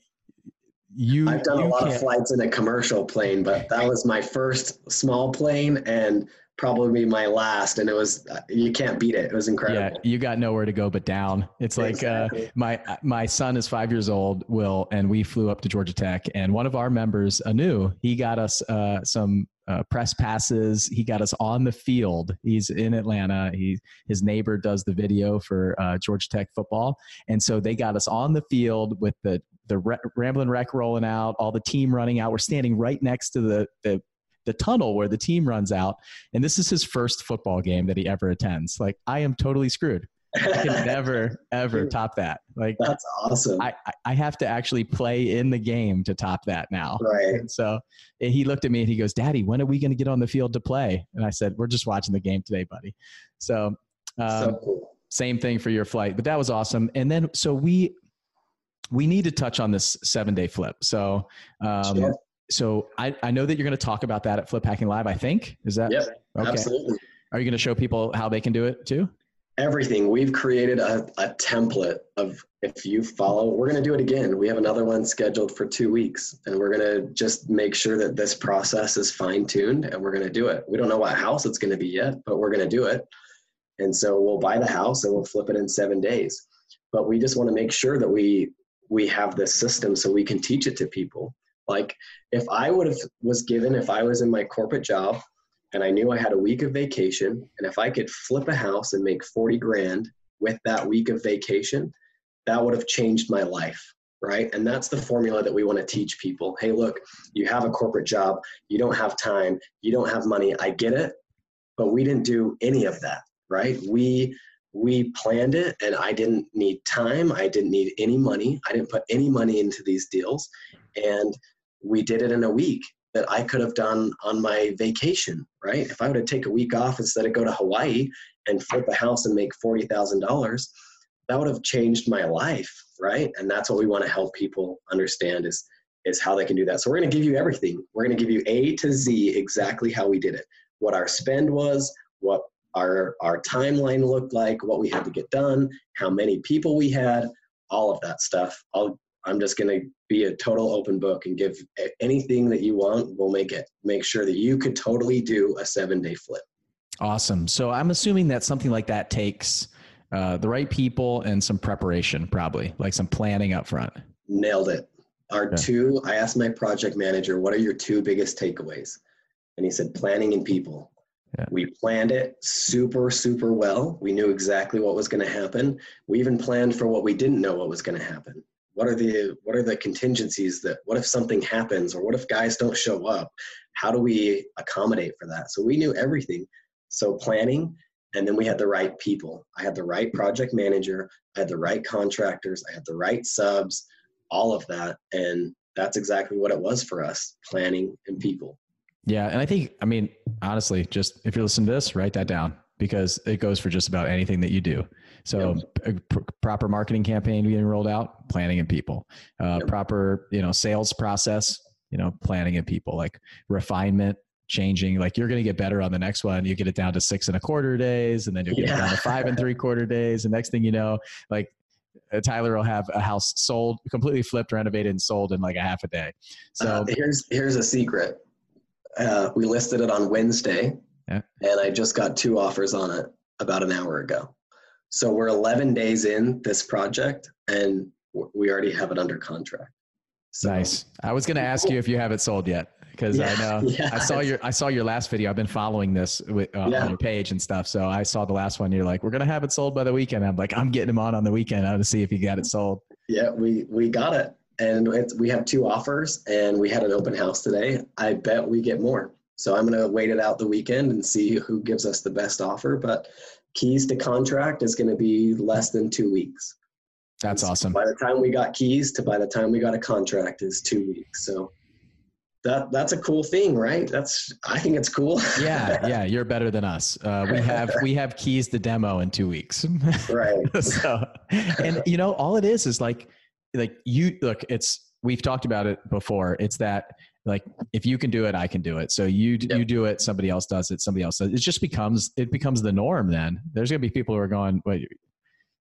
you, I've done a lot of flights in a commercial plane, but that was my first small plane, and probably be my last and it was you can't beat it it was incredible yeah you got nowhere to go but down it's like uh, exactly. uh, my my son is five years old will and we flew up to georgia tech and one of our members anu he got us uh, some uh, press passes. He got us on the field. He's in Atlanta. He his neighbor does the video for uh, Georgia Tech football, and so they got us on the field with the the Re- Ramblin' Wreck rolling out, all the team running out. We're standing right next to the the the tunnel where the team runs out, and this is his first football game that he ever attends. Like I am totally screwed. I can never ever top that. Like that's awesome. I, I have to actually play in the game to top that now. Right. And so he looked at me and he goes, "Daddy, when are we going to get on the field to play?" And I said, "We're just watching the game today, buddy." So, um, so cool. same thing for your flight, but that was awesome. And then so we we need to touch on this seven day flip. So. Um, sure. So I, I know that you're going to talk about that at Flip Hacking Live. I think is that yep, okay. Absolutely. Are you going to show people how they can do it too? everything. We've created a, a template of if you follow, we're going to do it again. We have another one scheduled for two weeks, and we're going to just make sure that this process is fine tuned and we're going to do it. We don't know what house it's going to be yet, but we're going to do it. And so we'll buy the house and we'll flip it in seven days. But we just want to make sure that we we have this system so we can teach it to people. Like if I would have was given if I was in my corporate job and I knew I had a week of vacation. And if I could flip a house and make 40 grand with that week of vacation, that would have changed my life. Right. And that's the formula that we want to teach people. Hey, look, you have a corporate job, you don't have time, you don't have money. I get it. But we didn't do any of that. Right. We, we planned it and I didn't need time. I didn't need any money. I didn't put any money into these deals. And we did it in a week that I could have done on my vacation, right? If I would have take a week off instead of go to Hawaii and flip a house and make forty thousand dollars, that would have changed my life, right? And that's what we want to help people understand is is how they can do that. So we're going to give you everything. We're going to give you A to Z exactly how we did it, what our spend was, what our our timeline looked like, what we had to get done, how many people we had, all of that stuff. I'll I'm just going to be a total open book and give anything that you want. We'll make it. Make sure that you could totally do a seven day flip. Awesome. So I'm assuming that something like that takes uh, the right people and some preparation, probably like some planning up front. Nailed it. Our yeah. two, I asked my project manager, what are your two biggest takeaways? And he said, planning and people. Yeah. We planned it super, super well. We knew exactly what was going to happen. We even planned for what we didn't know what was going to happen. What are the what are the contingencies that what if something happens or what if guys don't show up? How do we accommodate for that? So we knew everything. So planning and then we had the right people. I had the right project manager. I had the right contractors. I had the right subs all of that. And that's exactly what it was for us planning and people yeah and i think i mean honestly just if you're listening to this write that down because it goes for just about anything that you do so yep. pr- proper marketing campaign being rolled out, planning and people, uh, yep. proper, you know, sales process, you know, planning and people like refinement, changing, like you're going to get better on the next one. You get it down to six and a quarter days and then you get yeah. it down to five and three quarter days. And next thing you know, like uh, Tyler will have a house sold, completely flipped, renovated, and sold in like a half a day. So uh, here's here's a secret. Uh, we listed it on Wednesday, yeah. and I just got two offers on it about an hour ago. So we're 11 days in this project and we already have it under contract. So, nice. I was going to ask you if you have it sold yet because yeah, I know yeah. I saw your I saw your last video. I've been following this with, uh, yeah. on your page and stuff. So I saw the last one. You're like, we're gonna have it sold by the weekend. I'm like, I'm getting him on on the weekend. I want to see if you got it sold. Yeah, we we got it, and we have two offers, and we had an open house today. I bet we get more. So I'm gonna wait it out the weekend and see who gives us the best offer. But keys to contract is going to be less than two weeks. That's awesome. By the time we got keys to by the time we got a contract is two weeks. So that that's a cool thing, right? That's I think it's cool. yeah, yeah, you're better than us. Uh, we have we have keys to demo in two weeks. right. so, and you know, all it is is like like you look. It's we've talked about it before. It's that like if you can do it i can do it so you yep. you do it somebody else does it somebody else does it. it just becomes it becomes the norm then there's going to be people who are going wait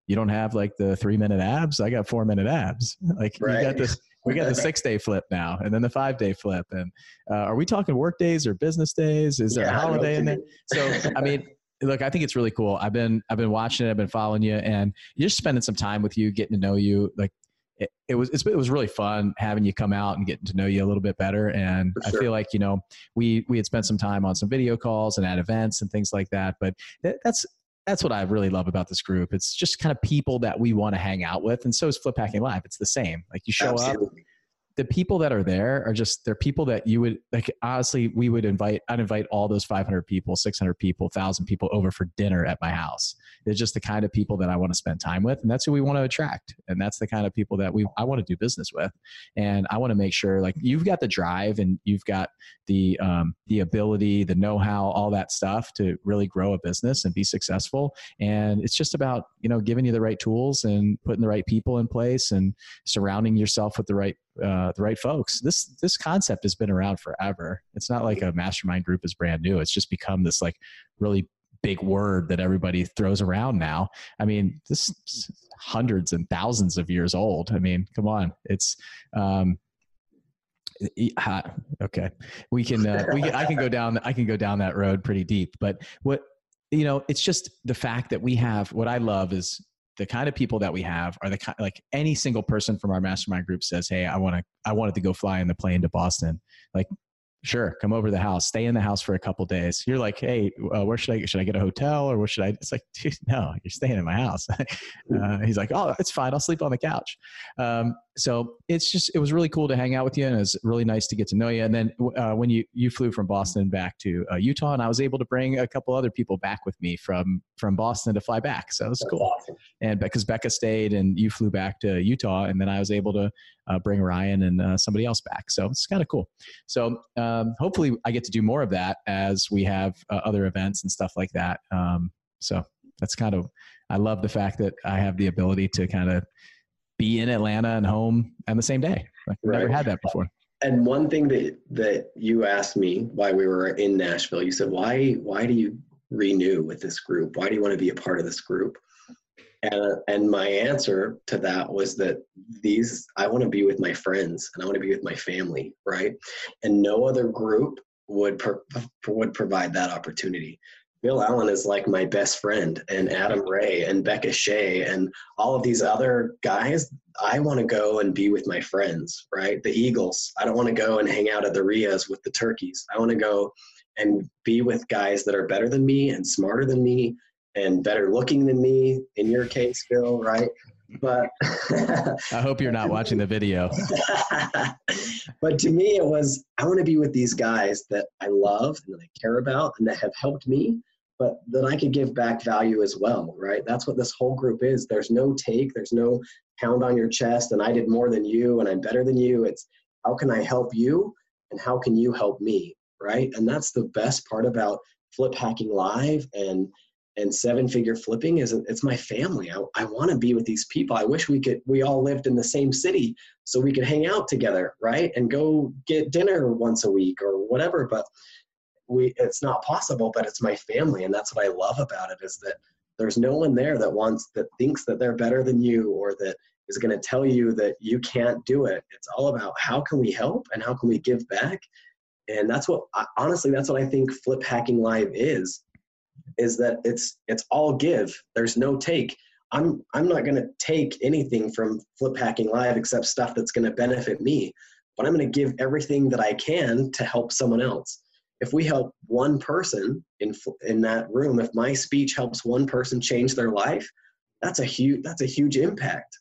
you don't have like the three minute abs i got four minute abs like right. we got this we got the six day flip now and then the five day flip and uh, are we talking work days or business days is there yeah, a holiday in there so i mean look i think it's really cool i've been i've been watching it i've been following you and you're just spending some time with you getting to know you like it, it was it was really fun having you come out and getting to know you a little bit better. And sure. I feel like you know we we had spent some time on some video calls and at events and things like that. But that, that's that's what I really love about this group. It's just kind of people that we want to hang out with, and so is Flip Hacking Live. It's the same. Like you show Absolutely. up, the people that are there are just they're people that you would like honestly we would invite i'd invite all those 500 people 600 people 1000 people over for dinner at my house. They're just the kind of people that i want to spend time with and that's who we want to attract and that's the kind of people that we i want to do business with. And i want to make sure like you've got the drive and you've got the um, the ability the know-how all that stuff to really grow a business and be successful. And it's just about you know giving you the right tools and putting the right people in place and surrounding yourself with the right uh, the right folks. This this concept has been around forever. It's not like a mastermind group is brand new. It's just become this like really big word that everybody throws around now. I mean, this hundreds and thousands of years old. I mean, come on, it's. Um, okay, we can. Uh, we can, I can go down. I can go down that road pretty deep. But what you know, it's just the fact that we have. What I love is the kind of people that we have are the kind like any single person from our mastermind group says hey i want to i wanted to go fly in the plane to boston. Like sure come over to the house. Stay in the house for a couple days. You're like hey uh, where should i should i get a hotel or what should i it's like dude no you're staying in my house. Uh, he's like oh it's fine. I'll sleep on the couch. Um, so it's just it was really cool to hang out with you and it was really nice to get to know you. And then uh, when you you flew from boston back to uh, utah and i was able to bring a couple other people back with me from from boston to fly back. So it was That's cool. awesome. and because becca stayed and you flew back to utah and then i was able to uh, bring ryan and uh, somebody else back. So it's kind of cool. So um, hopefully i get to do more of that as we have uh, other events and stuff like that. Um, so that's kind of i love the fact that i have the ability to kind of be in Atlanta and home on the same day. I've right. never had that before. And one thing that that you asked me why we were in Nashville, you said, "Why why do you renew with this group? Why do you want to be a part of this group?" And and my answer to that was that these I want to be with my friends and I want to be with my family, right? And no other group would pro- would provide that opportunity. Bill Allen is like my best friend, and Adam Ray and Becca Shea and all of these other guys. I want to go and be with my friends, right? The Eagles. I don't want to go and hang out at the REIAs with the turkeys. I want to go and be with guys that are better than me and smarter than me and better looking than me. In your case, Bill, right? But I hope you're not watching the video. but to me, it was I want to be with these guys that I love and that I care about and that have helped me but that I could give back value as well, right? That's what this whole group is. There's no take, there's no pound on your chest and I did more than you and I'm better than you. It's how can I help you and how can you help me, right? And that's the best part about Flip Hacking Live and and seven figure flipping is it's my family. I, I want to be with these people. I wish we could we all lived in the same city so we could hang out together, right? And go get dinner once a week or whatever. But we it's not possible but it's my family and that's what i love about it is that there's no one there that wants that thinks that they're better than you or that is going to tell you that you can't do it. It's all about how can we help and how can we give back? And that's what honestly that's what i think flip hacking live is is that it's it's all give. There's no take. I'm i'm not going to take anything from flip hacking live except stuff that's going to benefit me but i'm going to give everything that i can to help someone else if we help one person in in that room if my speech helps one person change their life that's a huge that's a huge impact.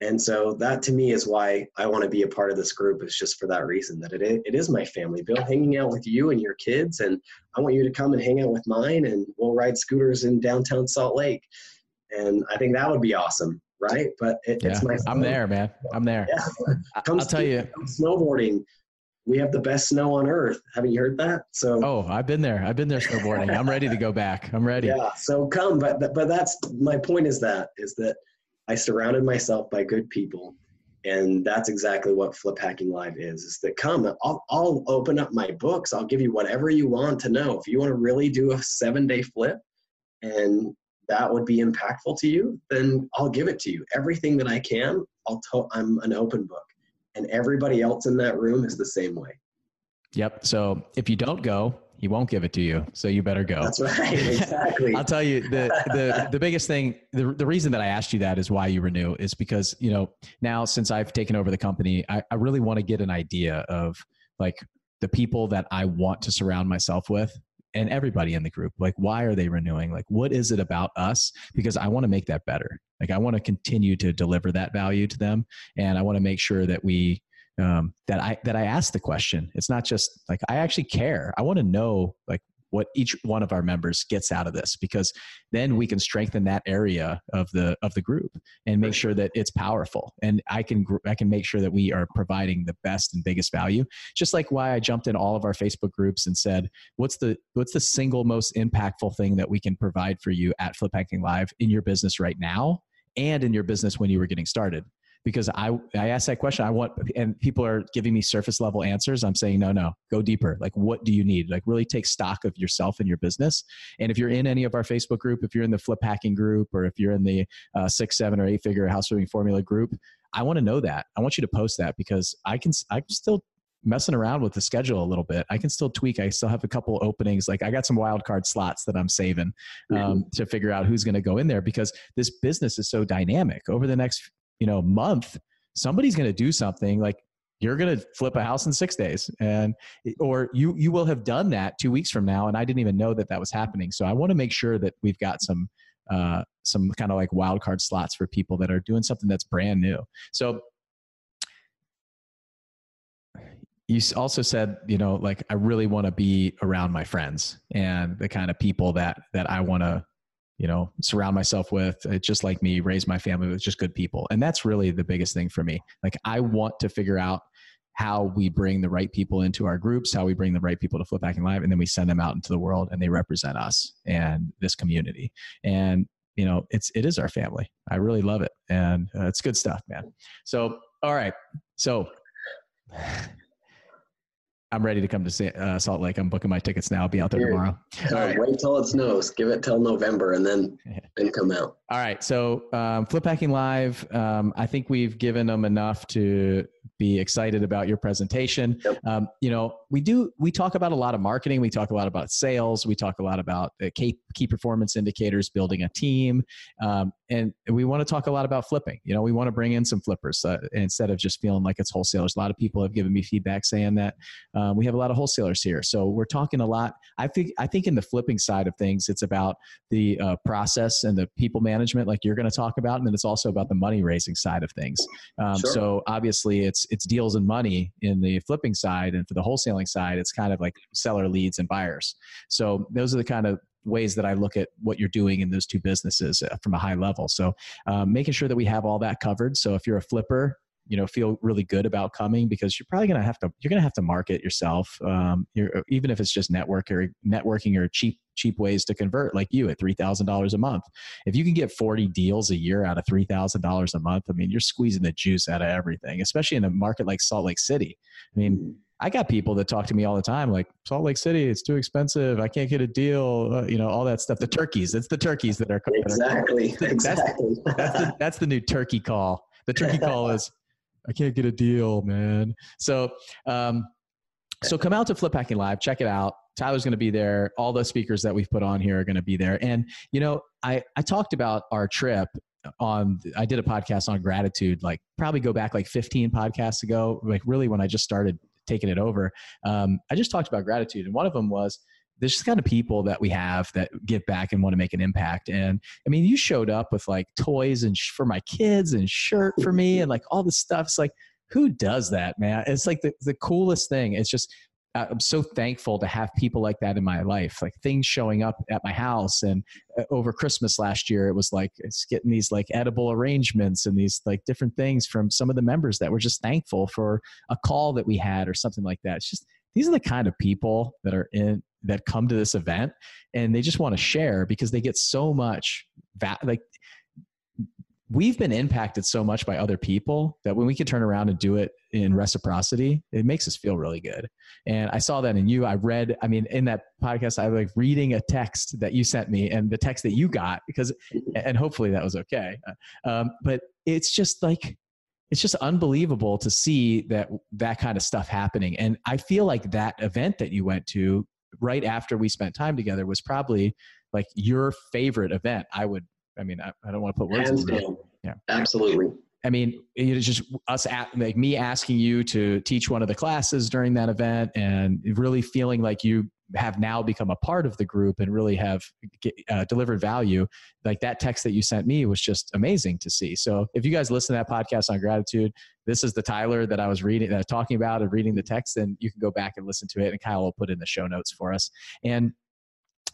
And so that to me is why i want to be a part of this group is just for that reason that it is, it is my family. Bill hanging out with you and your kids and i want you to come and hang out with mine and we'll ride scooters in downtown salt lake. And i think that would be awesome right? But it, yeah, it's my i'm there man. I'm there. Yeah. i'll tell you snowboarding we have the best snow on earth. Haven't you heard that? So oh, I've been there. I've been there snowboarding. I'm ready to go back. I'm ready. Yeah. So come, but but that's my point. Is that is that I surrounded myself by good people, and that's exactly what Flip Hacking Live is. Is that come? I'll I'll open up my books. I'll give you whatever you want to know. If you want to really do a seven day flip, and that would be impactful to you, then I'll give it to you. Everything that I can, I'll. To- I'm an open book and everybody else in that room is the same way. Yep. So if you don't go, he won't give it to you. So you better go. That's right. Exactly. I'll tell you the, the, the biggest thing, the, the reason that I asked you that is why you renew is because, you know, now since I've taken over the company, I, I really want to get an idea of like the people that I want to surround myself with and everybody in the group like why are they renewing like what is it about us because i want to make that better like i want to continue to deliver that value to them and i want to make sure that we um, that I that I ask the question. It's not just like I actually care. I want to know like what each one of our members gets out of this because then we mm-hmm. can strengthen that area of the of the group and make sure that it's powerful. And i can i can make sure that we are providing the best and biggest value. Just like why i jumped in all of our facebook groups and said what's the what's the single most impactful thing that we can provide for you at flip hacking live in your business right now and in your business when you were getting started because I I asked that question. I want and people are giving me surface level answers. I'm saying no, no, go deeper. Like what do you need? Like really take stock of yourself and your business. And if you're in any of our Facebook group, if you're in the flip hacking group, or if you're in the uh, six, seven, or eight figure house flipping formula group, I want to know that. I want you to post that because I can I'm still messing around with the schedule a little bit. I can still tweak. I still have a couple openings. Like I got some wild card slots that I'm saving um, mm-hmm. to figure out who's going to go in there because this business is so dynamic. Over the next you know month somebody's going to do something like you're going to flip a house in six days. And or you you will have done that two weeks from now and i didn't even know that that was happening. So i want to make sure that we've got some uh, some kind of like wild card slots for people that are doing something that's brand new. So you also said you know like i really want to be around my friends and the kind of people that that i want to you know surround myself with uh, just like me raise my family with just good people. And that's really the biggest thing for me. Like i want to figure out how we bring the right people into our groups how we bring the right people to flip hacking live and then we send them out into the world and they represent us and this community. And you know it's it is our family. I really love it. And uh, it's good stuff man. So all right. So I'm ready to come to uh, Salt Lake. I'm booking my tickets now. I'll be out there tomorrow. All right. Wait till it snows. Give it till November and then then come out. All right. So um, Flip Hacking Live. Um, I think we've given them enough to be excited about your presentation. Yep. Um, you know, we do we talk about a lot of marketing. We talk a lot about sales. We talk a lot about key, key performance indicators, building a team, um, and we want to talk a lot about flipping. You know, we want to bring in some flippers uh, instead of just feeling like it's wholesalers. A lot of people have given me feedback saying that uh, we have a lot of wholesalers here. So we're talking a lot. I think I think in the flipping side of things, it's about the uh, process and the people management, like you're going to talk about, and then it's also about the money raising side of things. Um, sure. So obviously, it's it's deals and money in the flipping side, and for the wholesaling side, it's kind of like seller leads and buyers. So those are the kind of ways that I look at what you're doing in those two businesses uh, from a high level. So um, making sure that we have all that covered. So if you're a flipper, you know feel really good about coming because you're probably going to have to you're going to have to market yourself um, even if it's just network or networking or cheap cheap ways to convert like you at $3000 a month if you can get 40 deals a year out of $3000 a month i mean you're squeezing the juice out of everything especially in a market like salt lake city i mean I got people that talk to me all the time, like Salt Lake City, it's too expensive. I can't get a deal. Uh, you know, all that stuff. The turkeys, it's the turkeys that are exactly, that are, exactly. That's, that's, the, that's the new turkey call. The turkey call is I can't get a deal, man. So, um, so come out to Flip Hacking Live, check it out. Tyler's going to be there. All the speakers that we've put on here are going to be there. And you know, I I talked about our trip on. I did a podcast on gratitude, like probably go back like 15 podcasts ago, like really when I just started taking it over. Um, I just talked about gratitude, and one of them was there's just kind of people that we have that give back and want to make an impact. And I mean, you showed up with like toys and sh- for my kids and shirt for me and like all this stuff. It's like, who does that, man? It's like the, the coolest thing. It's just, I'm so thankful to have people like that in my life, like things showing up at my house. And uh, over Christmas last year, it was like it's getting these like edible arrangements and these like different things from some of the members that were just thankful for a call that we had or something like that. It's just these are the kind of people that are in that come to this event and they just want to share because they get so much va- like we've been impacted so much by other people that when we can turn around and do it in reciprocity it makes us feel really good. And i saw that in you. I read i mean in that podcast i was like reading a text that you sent me and the text that you got because and hopefully that was okay. Um, but it's just like it's just unbelievable to see that that kind of stuff happening. And i feel like that event that you went to right after we spent time together was probably like your favorite event. I would, I mean, I, I don't want to put words Hands in down. Yeah. Absolutely. I mean, it's just us at, like me asking you to teach one of the classes during that event and really feeling like you have now become a part of the group and really have uh, delivered value. Like that text that you sent me was just amazing to see. So if you guys listen to that podcast on gratitude, this is the Tyler that I was reading, that I was talking about and reading the text, then you can go back and listen to it. And Kyle will put in the show notes for us. And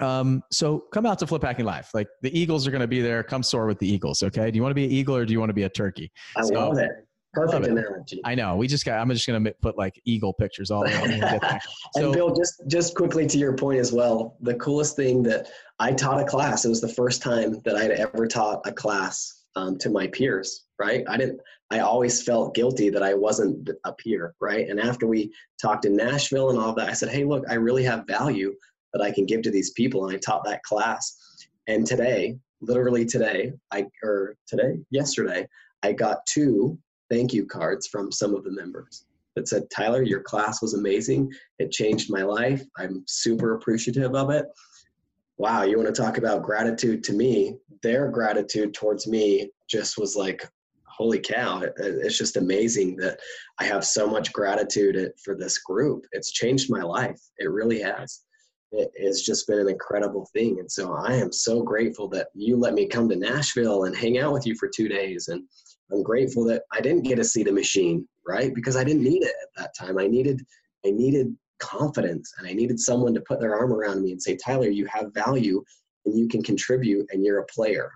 um, so come out to Flip Hacking Live. Like the Eagles are going to be there. Come soar with the Eagles. Okay. Do you want to be an eagle or do you want to be a turkey? I so, love it. Perfect analogy. I know. We just got. I'm just going to put like eagle pictures all around. so, and Bill, just just quickly to your point as well. The coolest thing that I taught a class. It was the first time that I'd ever taught a class um, to my peers. Right. I didn't. I always felt guilty that I wasn't a peer. Right. And after we talked in Nashville and all that, I said, "Hey, look, I really have value that I can give to these people. And I taught that class. And today, literally today, I or today, yesterday, I got two thank you cards from some of the members that said, Tyler, your class was amazing. It changed my life. I'm super appreciative of it. Wow, you want to talk about gratitude to me? Their gratitude towards me just was like, holy cow, it's just amazing that I have so much gratitude for this group. It's changed my life. It really has it has just been an incredible thing. And so I am so grateful that you let me come to Nashville and hang out with you for two days. And I'm grateful that I didn't get to see the machine, right? Because I didn't need it at that time. I needed, I needed confidence and I needed someone to put their arm around me and say, Tyler, you have value and you can contribute and you're a player.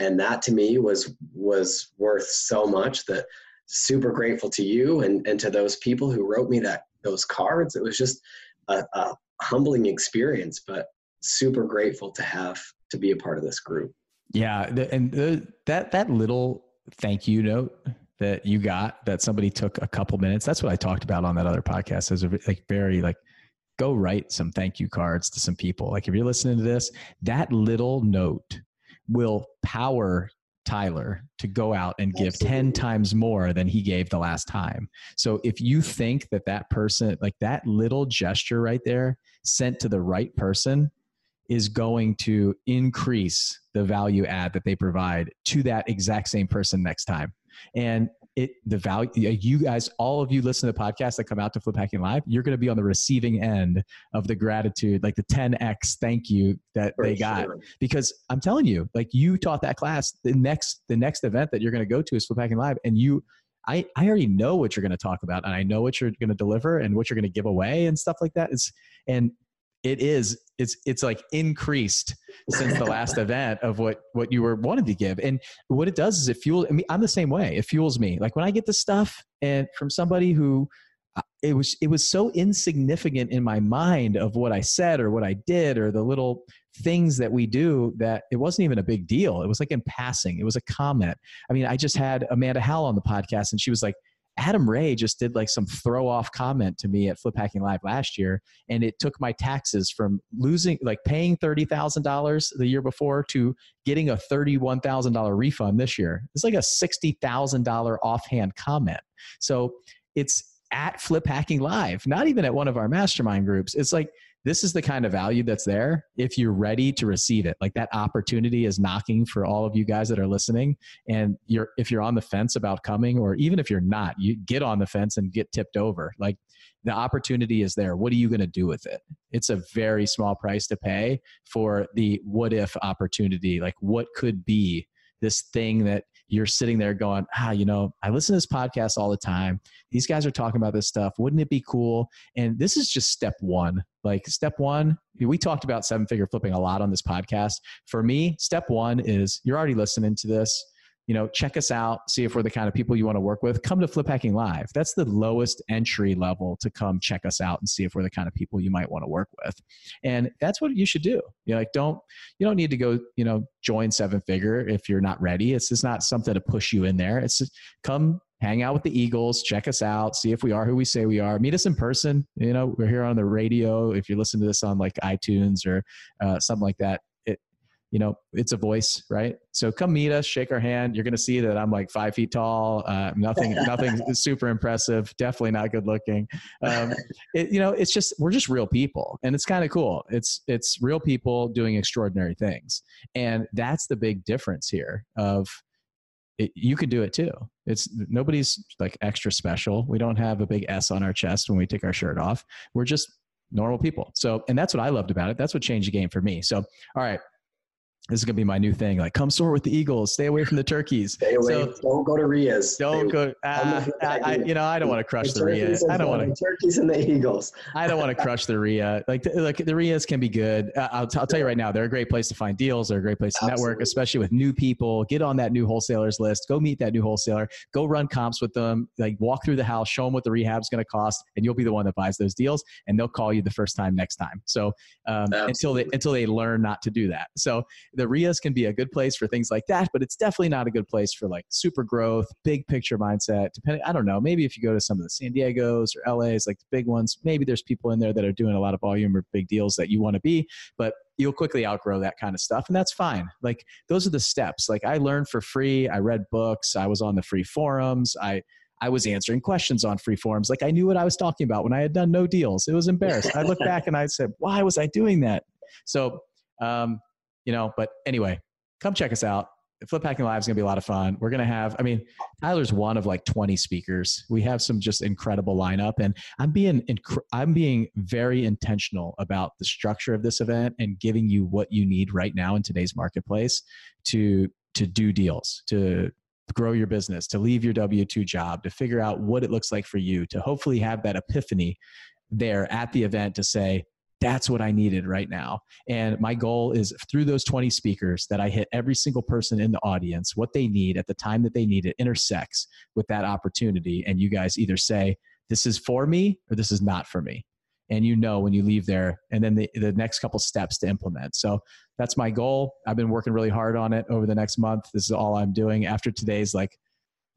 And that to me was was worth so much that super grateful to you and, and to those people who wrote me that those cards. It was just a, a humbling experience, but super grateful to have to be a part of this group. Yeah, and the, that that little thank you note that you got that somebody took a couple minutes. That's what I talked about on that other podcast. As a like very like go write some thank you cards to some people. Like if you're listening to this, that little note will power Tyler to go out and give Absolutely. 10 times more than he gave the last time. So if you think that that person, like that little gesture right there, sent to the right person, is going to increase the value add that they provide to that exact same person next time. And it the value you guys all of you listen to the podcast that come out to flip hacking live you're going to be on the receiving end of the gratitude like the 10x thank you that For they got sure. because i'm telling you like you taught that class the next the next event that you're going to go to is flip hacking live and you I, I already know what you're going to talk about and I know what you're going to deliver and what you're going to give away and stuff like that. It's, and it is it's it's like increased since the last event of what what you were wanting to give. And what it does is it fuels i mean i'm the same way. It fuels me. Like when i get the stuff and from somebody who uh, it was it was so insignificant in my mind of what i said or what i did or the little things that we do that it wasn't even a big deal. It was like in passing. It was a comment. I mean i just had amanda howell on the podcast and she was like Adam Ray just did like some throw off comment to me at Flip Hacking Live last year, and it took my taxes from losing, like paying $30,000 the year before to getting a $31,000 refund this year. It's like a $60,000 offhand comment. So it's at Flip Hacking Live, not even at one of our mastermind groups. It's like this is the kind of value that's there if you're ready to receive it. Like that opportunity is knocking for all of you guys that are listening. And you're if you're on the fence about coming or even if you're not you get on the fence and get tipped over. Like the opportunity is there. What are you going to do with it? It's a very small price to pay for the what if opportunity. Like what could be this thing that you're sitting there going, ah, you know, I listen to this podcast all the time. These guys are talking about this stuff. Wouldn't it be cool? And this is just step one. Like step one, we talked about seven figure flipping a lot on this podcast. For me, step one is you're already listening to this you know, check us out, see if we're the kind of people you want to work with. Come to Flip Hacking Live. That's the lowest entry level to come check us out and see if we're the kind of people you might want to work with. And that's what you should do. You know, like don't you don't need to go, you know, join seven figure if you're not ready. It's just not something to push you in there. It's just come hang out with the Eagles, check us out, see if we are who we say we are. Meet us in person. You know, we're here on the radio. If you listen to this on like iTunes or uh, something like that, you know, it's a voice, right? So come meet us, shake our hand. You're going to see that I'm like five feet tall. Uh, nothing, nothing super impressive. Definitely not good looking. Um, it, you know, it's just we're just real people, and it's kind of cool. It's it's real people doing extraordinary things, and that's the big difference here. Of it, you can do it too. It's nobody's like extra special. We don't have a big S on our chest when we take our shirt off. We're just normal people. So, and that's what I loved about it. That's what changed the game for me. So, all right, this is gonna be my new thing. Like, come soar with the Eagles. Stay away from the turkeys. Stay away. So, don't go to REIAs. Don't go. Uh, I, I, you know, I don't want to crush the, the REIA. I don't want to turkeys and the Eagles. I don't want to crush the REIA. Like, the, like the REIAs can be good. Uh, I'll, t- I'll tell you right now, they're a great place to find deals. They're a great place to Absolutely. network, especially with new people. Get on that new wholesalers list. Go meet that new wholesaler. Go run comps with them. Like, walk through the house. Show them what the rehab's going to cost, and you'll be the one that buys those deals. And they'll call you the first time next time. So um, until they until they learn not to do that. So the REIAs can be a good place for things like that, but it's definitely not a good place for like super growth, big picture mindset. Depending, I don't know, maybe if you go to some of the San Diego's or LA's, like the big ones, maybe there's people in there that are doing a lot of volume or big deals that you want to be, but you'll quickly outgrow that kind of stuff and that's fine like those are the steps like i learned for free i read books i was on the free forums i I was answering questions on free forums. Like I knew what I was talking about when I had done no deals. It was embarrassing. I look back and I said, why was I doing that? So, um, you know, but anyway, come check us out. Flip Hacking Live is going to be a lot of fun. We're going to have, I mean, Tyler's one of like 20 speakers. We have some just incredible lineup, and I'm being, inc- I'm being very intentional about the structure of this event and giving you what you need right now in today's marketplace to to do deals, to grow your business, to leave your W 2 job, to figure out what it looks like for you, to hopefully have that epiphany there at the event to say, that's what I needed right now. And my goal is through those 20 speakers that I hit every single person in the audience, what they need at the time that they need it intersects with that opportunity. And you guys either say, this is for me or this is not for me. And you know when you leave there, and then the, the next couple steps to implement. So that's my goal. I've been working really hard on it over the next month. This is all I'm doing after today's like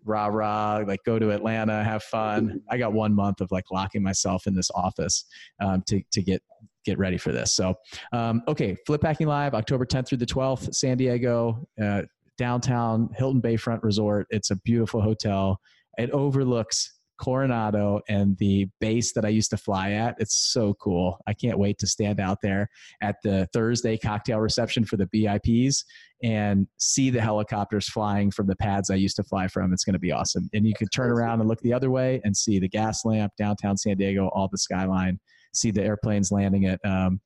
rah rah, like go to Atlanta, have fun. I got one month of like locking myself in this office um, to to get get ready for this. So, um, okay, Flip Hacking Live, October 10th through the 12th, San Diego, uh, downtown Hilton Bayfront Resort. It's a beautiful hotel. It overlooks Coronado and the base that I used to fly at. It's so cool. I can't wait to stand out there at the Thursday cocktail reception for the VIPs and see the helicopters flying from the pads I used to fly from. It's going to be awesome. And you can turn around and look the other way and see the Gaslamp, downtown San Diego, all the skyline see the airplanes landing at um,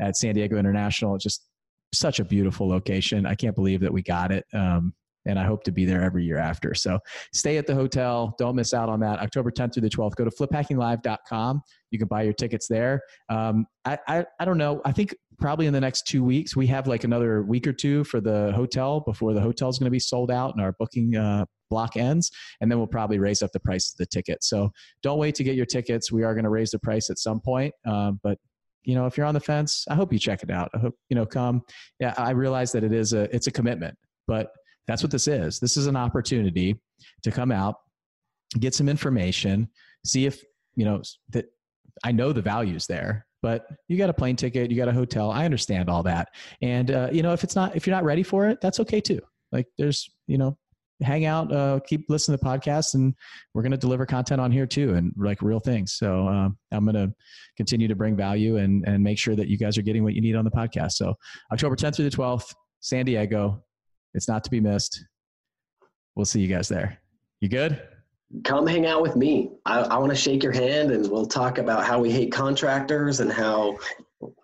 at San Diego International. It's just such a beautiful location. I can't believe that we got it. Um, and I hope to be there every year after. So stay at the hotel. Don't miss out on that. October 10th through the 12th. Go to fliphackinglive.com. You can buy your tickets there. Um, I, I, I don't know. I think probably in the next two weeks, we have like another week or two for the hotel before the hotel is going to be sold out and our booking uh, block ends. And then we'll probably raise up the price of the ticket. So don't wait to get your tickets. We are going to raise the price at some point. Um, but you know, if you're on the fence, I hope you check it out. I hope, you know, come. Yeah, I realize that it is a, it's a commitment, but that's what this is. This is an opportunity to come out, get some information, see if, you know, that I know the value's there, but you got a plane ticket, you got a hotel. I understand all that. And, uh, you know, if it's not, if you're not ready for it, that's okay too. Like there's, you know, hang out, uh, keep listening to podcasts, and we're going to deliver content on here too, and like real things. So uh, I'm going to continue to bring value and and make sure that you guys are getting what you need on the podcast. So October 10th through the 12th, San Diego. It's not to be missed. We'll see you guys there. You good? Come hang out with me. I, I want to shake your hand and we'll talk about how we hate contractors and how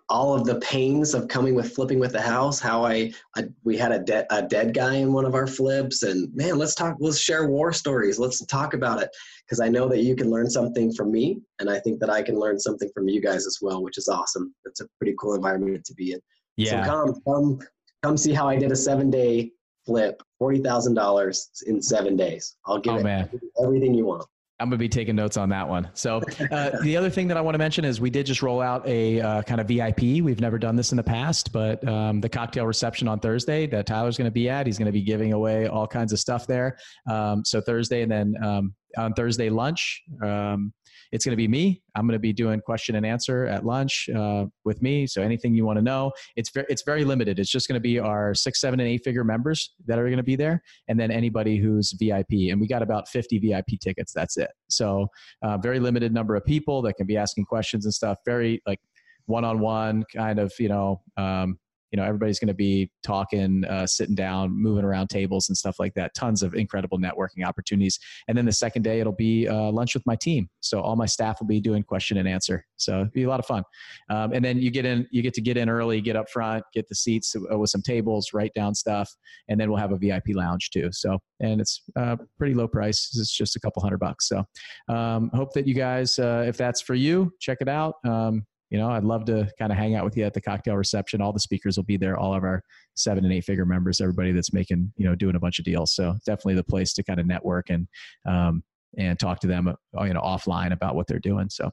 all of the pains of coming with flipping with the house how i, I we had a, de- a dead guy in one of our flips and man let's talk let's share war stories let's talk about it because i know that you can learn something from me and i think that i can learn something from you guys as well which is awesome it's a pretty cool environment to be in yeah so come come come see how i did a seven day flip $40000 in seven days i'll give oh, it man. everything you want I'm going to be taking notes on that one. So, uh, the other thing that I want to mention is we did just roll out a uh, kind of VIP. We've never done this in the past, but um, the cocktail reception on Thursday that Tyler's going to be at, he's going to be giving away all kinds of stuff there. Um, so, Thursday and then um, on Thursday lunch, um, it's going to be me. I'm going to be doing question and answer at lunch uh, with me. So anything you want to know, it's very, it's very limited. It's just going to be our six, seven, and eight figure members that are going to be there, and then anybody who's VIP. And we got about 50 VIP tickets. That's it. So uh, very limited number of people that can be asking questions and stuff. Very like one-on-one kind of you know um, you know everybody's going to be talking uh, sitting down moving around tables and stuff like that. Tons of incredible networking opportunities. And then the second day it'll be uh, lunch with my team. So all my staff will be doing question and answer. So it'll be a lot of fun. Um, and then you get in you get to get in early get up front get the seats uh, with some tables write down stuff and then we'll have a vip lounge too. So and it's uh, pretty low price. It's just a couple hundred bucks. So um, hope that you guys uh, if that's for you check it out. Um, you know, I'd love to kind of hang out with you at the cocktail reception. All the speakers will be there, all of our seven and eight figure members, everybody that's making, you know, doing a bunch of deals. So definitely the place to kind of network and, um, and talk to them, uh, you know, offline about what they're doing. So,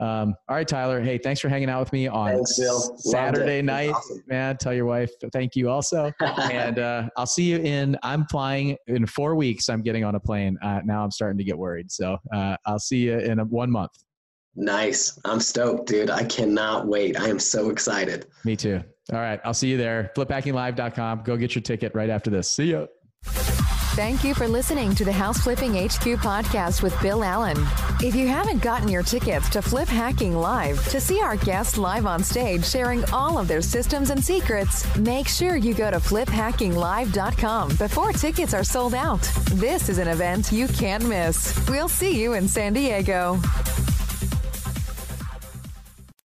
um, all right, Tyler. Hey, thanks for hanging out with me on thanks, Saturday night, awesome. man. Tell your wife thank you also, and uh, I'll see you in. I'm flying in four weeks. I'm getting on a plane. Uh, now I'm starting to get worried. So uh, I'll see you in a, one month. Nice. I'm stoked, dude. I cannot wait. I am so excited. Me too. All right. I'll see you there. Fliphackinglive.com. Go get your ticket right after this. See you. Thank you for listening to the House Flipping HQ podcast with Bill Allen. If you haven't gotten your tickets to Flip Hacking Live to see our guests live on stage sharing all of their systems and secrets, make sure you go to fliphackinglive.com before tickets are sold out. This is an event you can't miss. We'll see you in San Diego.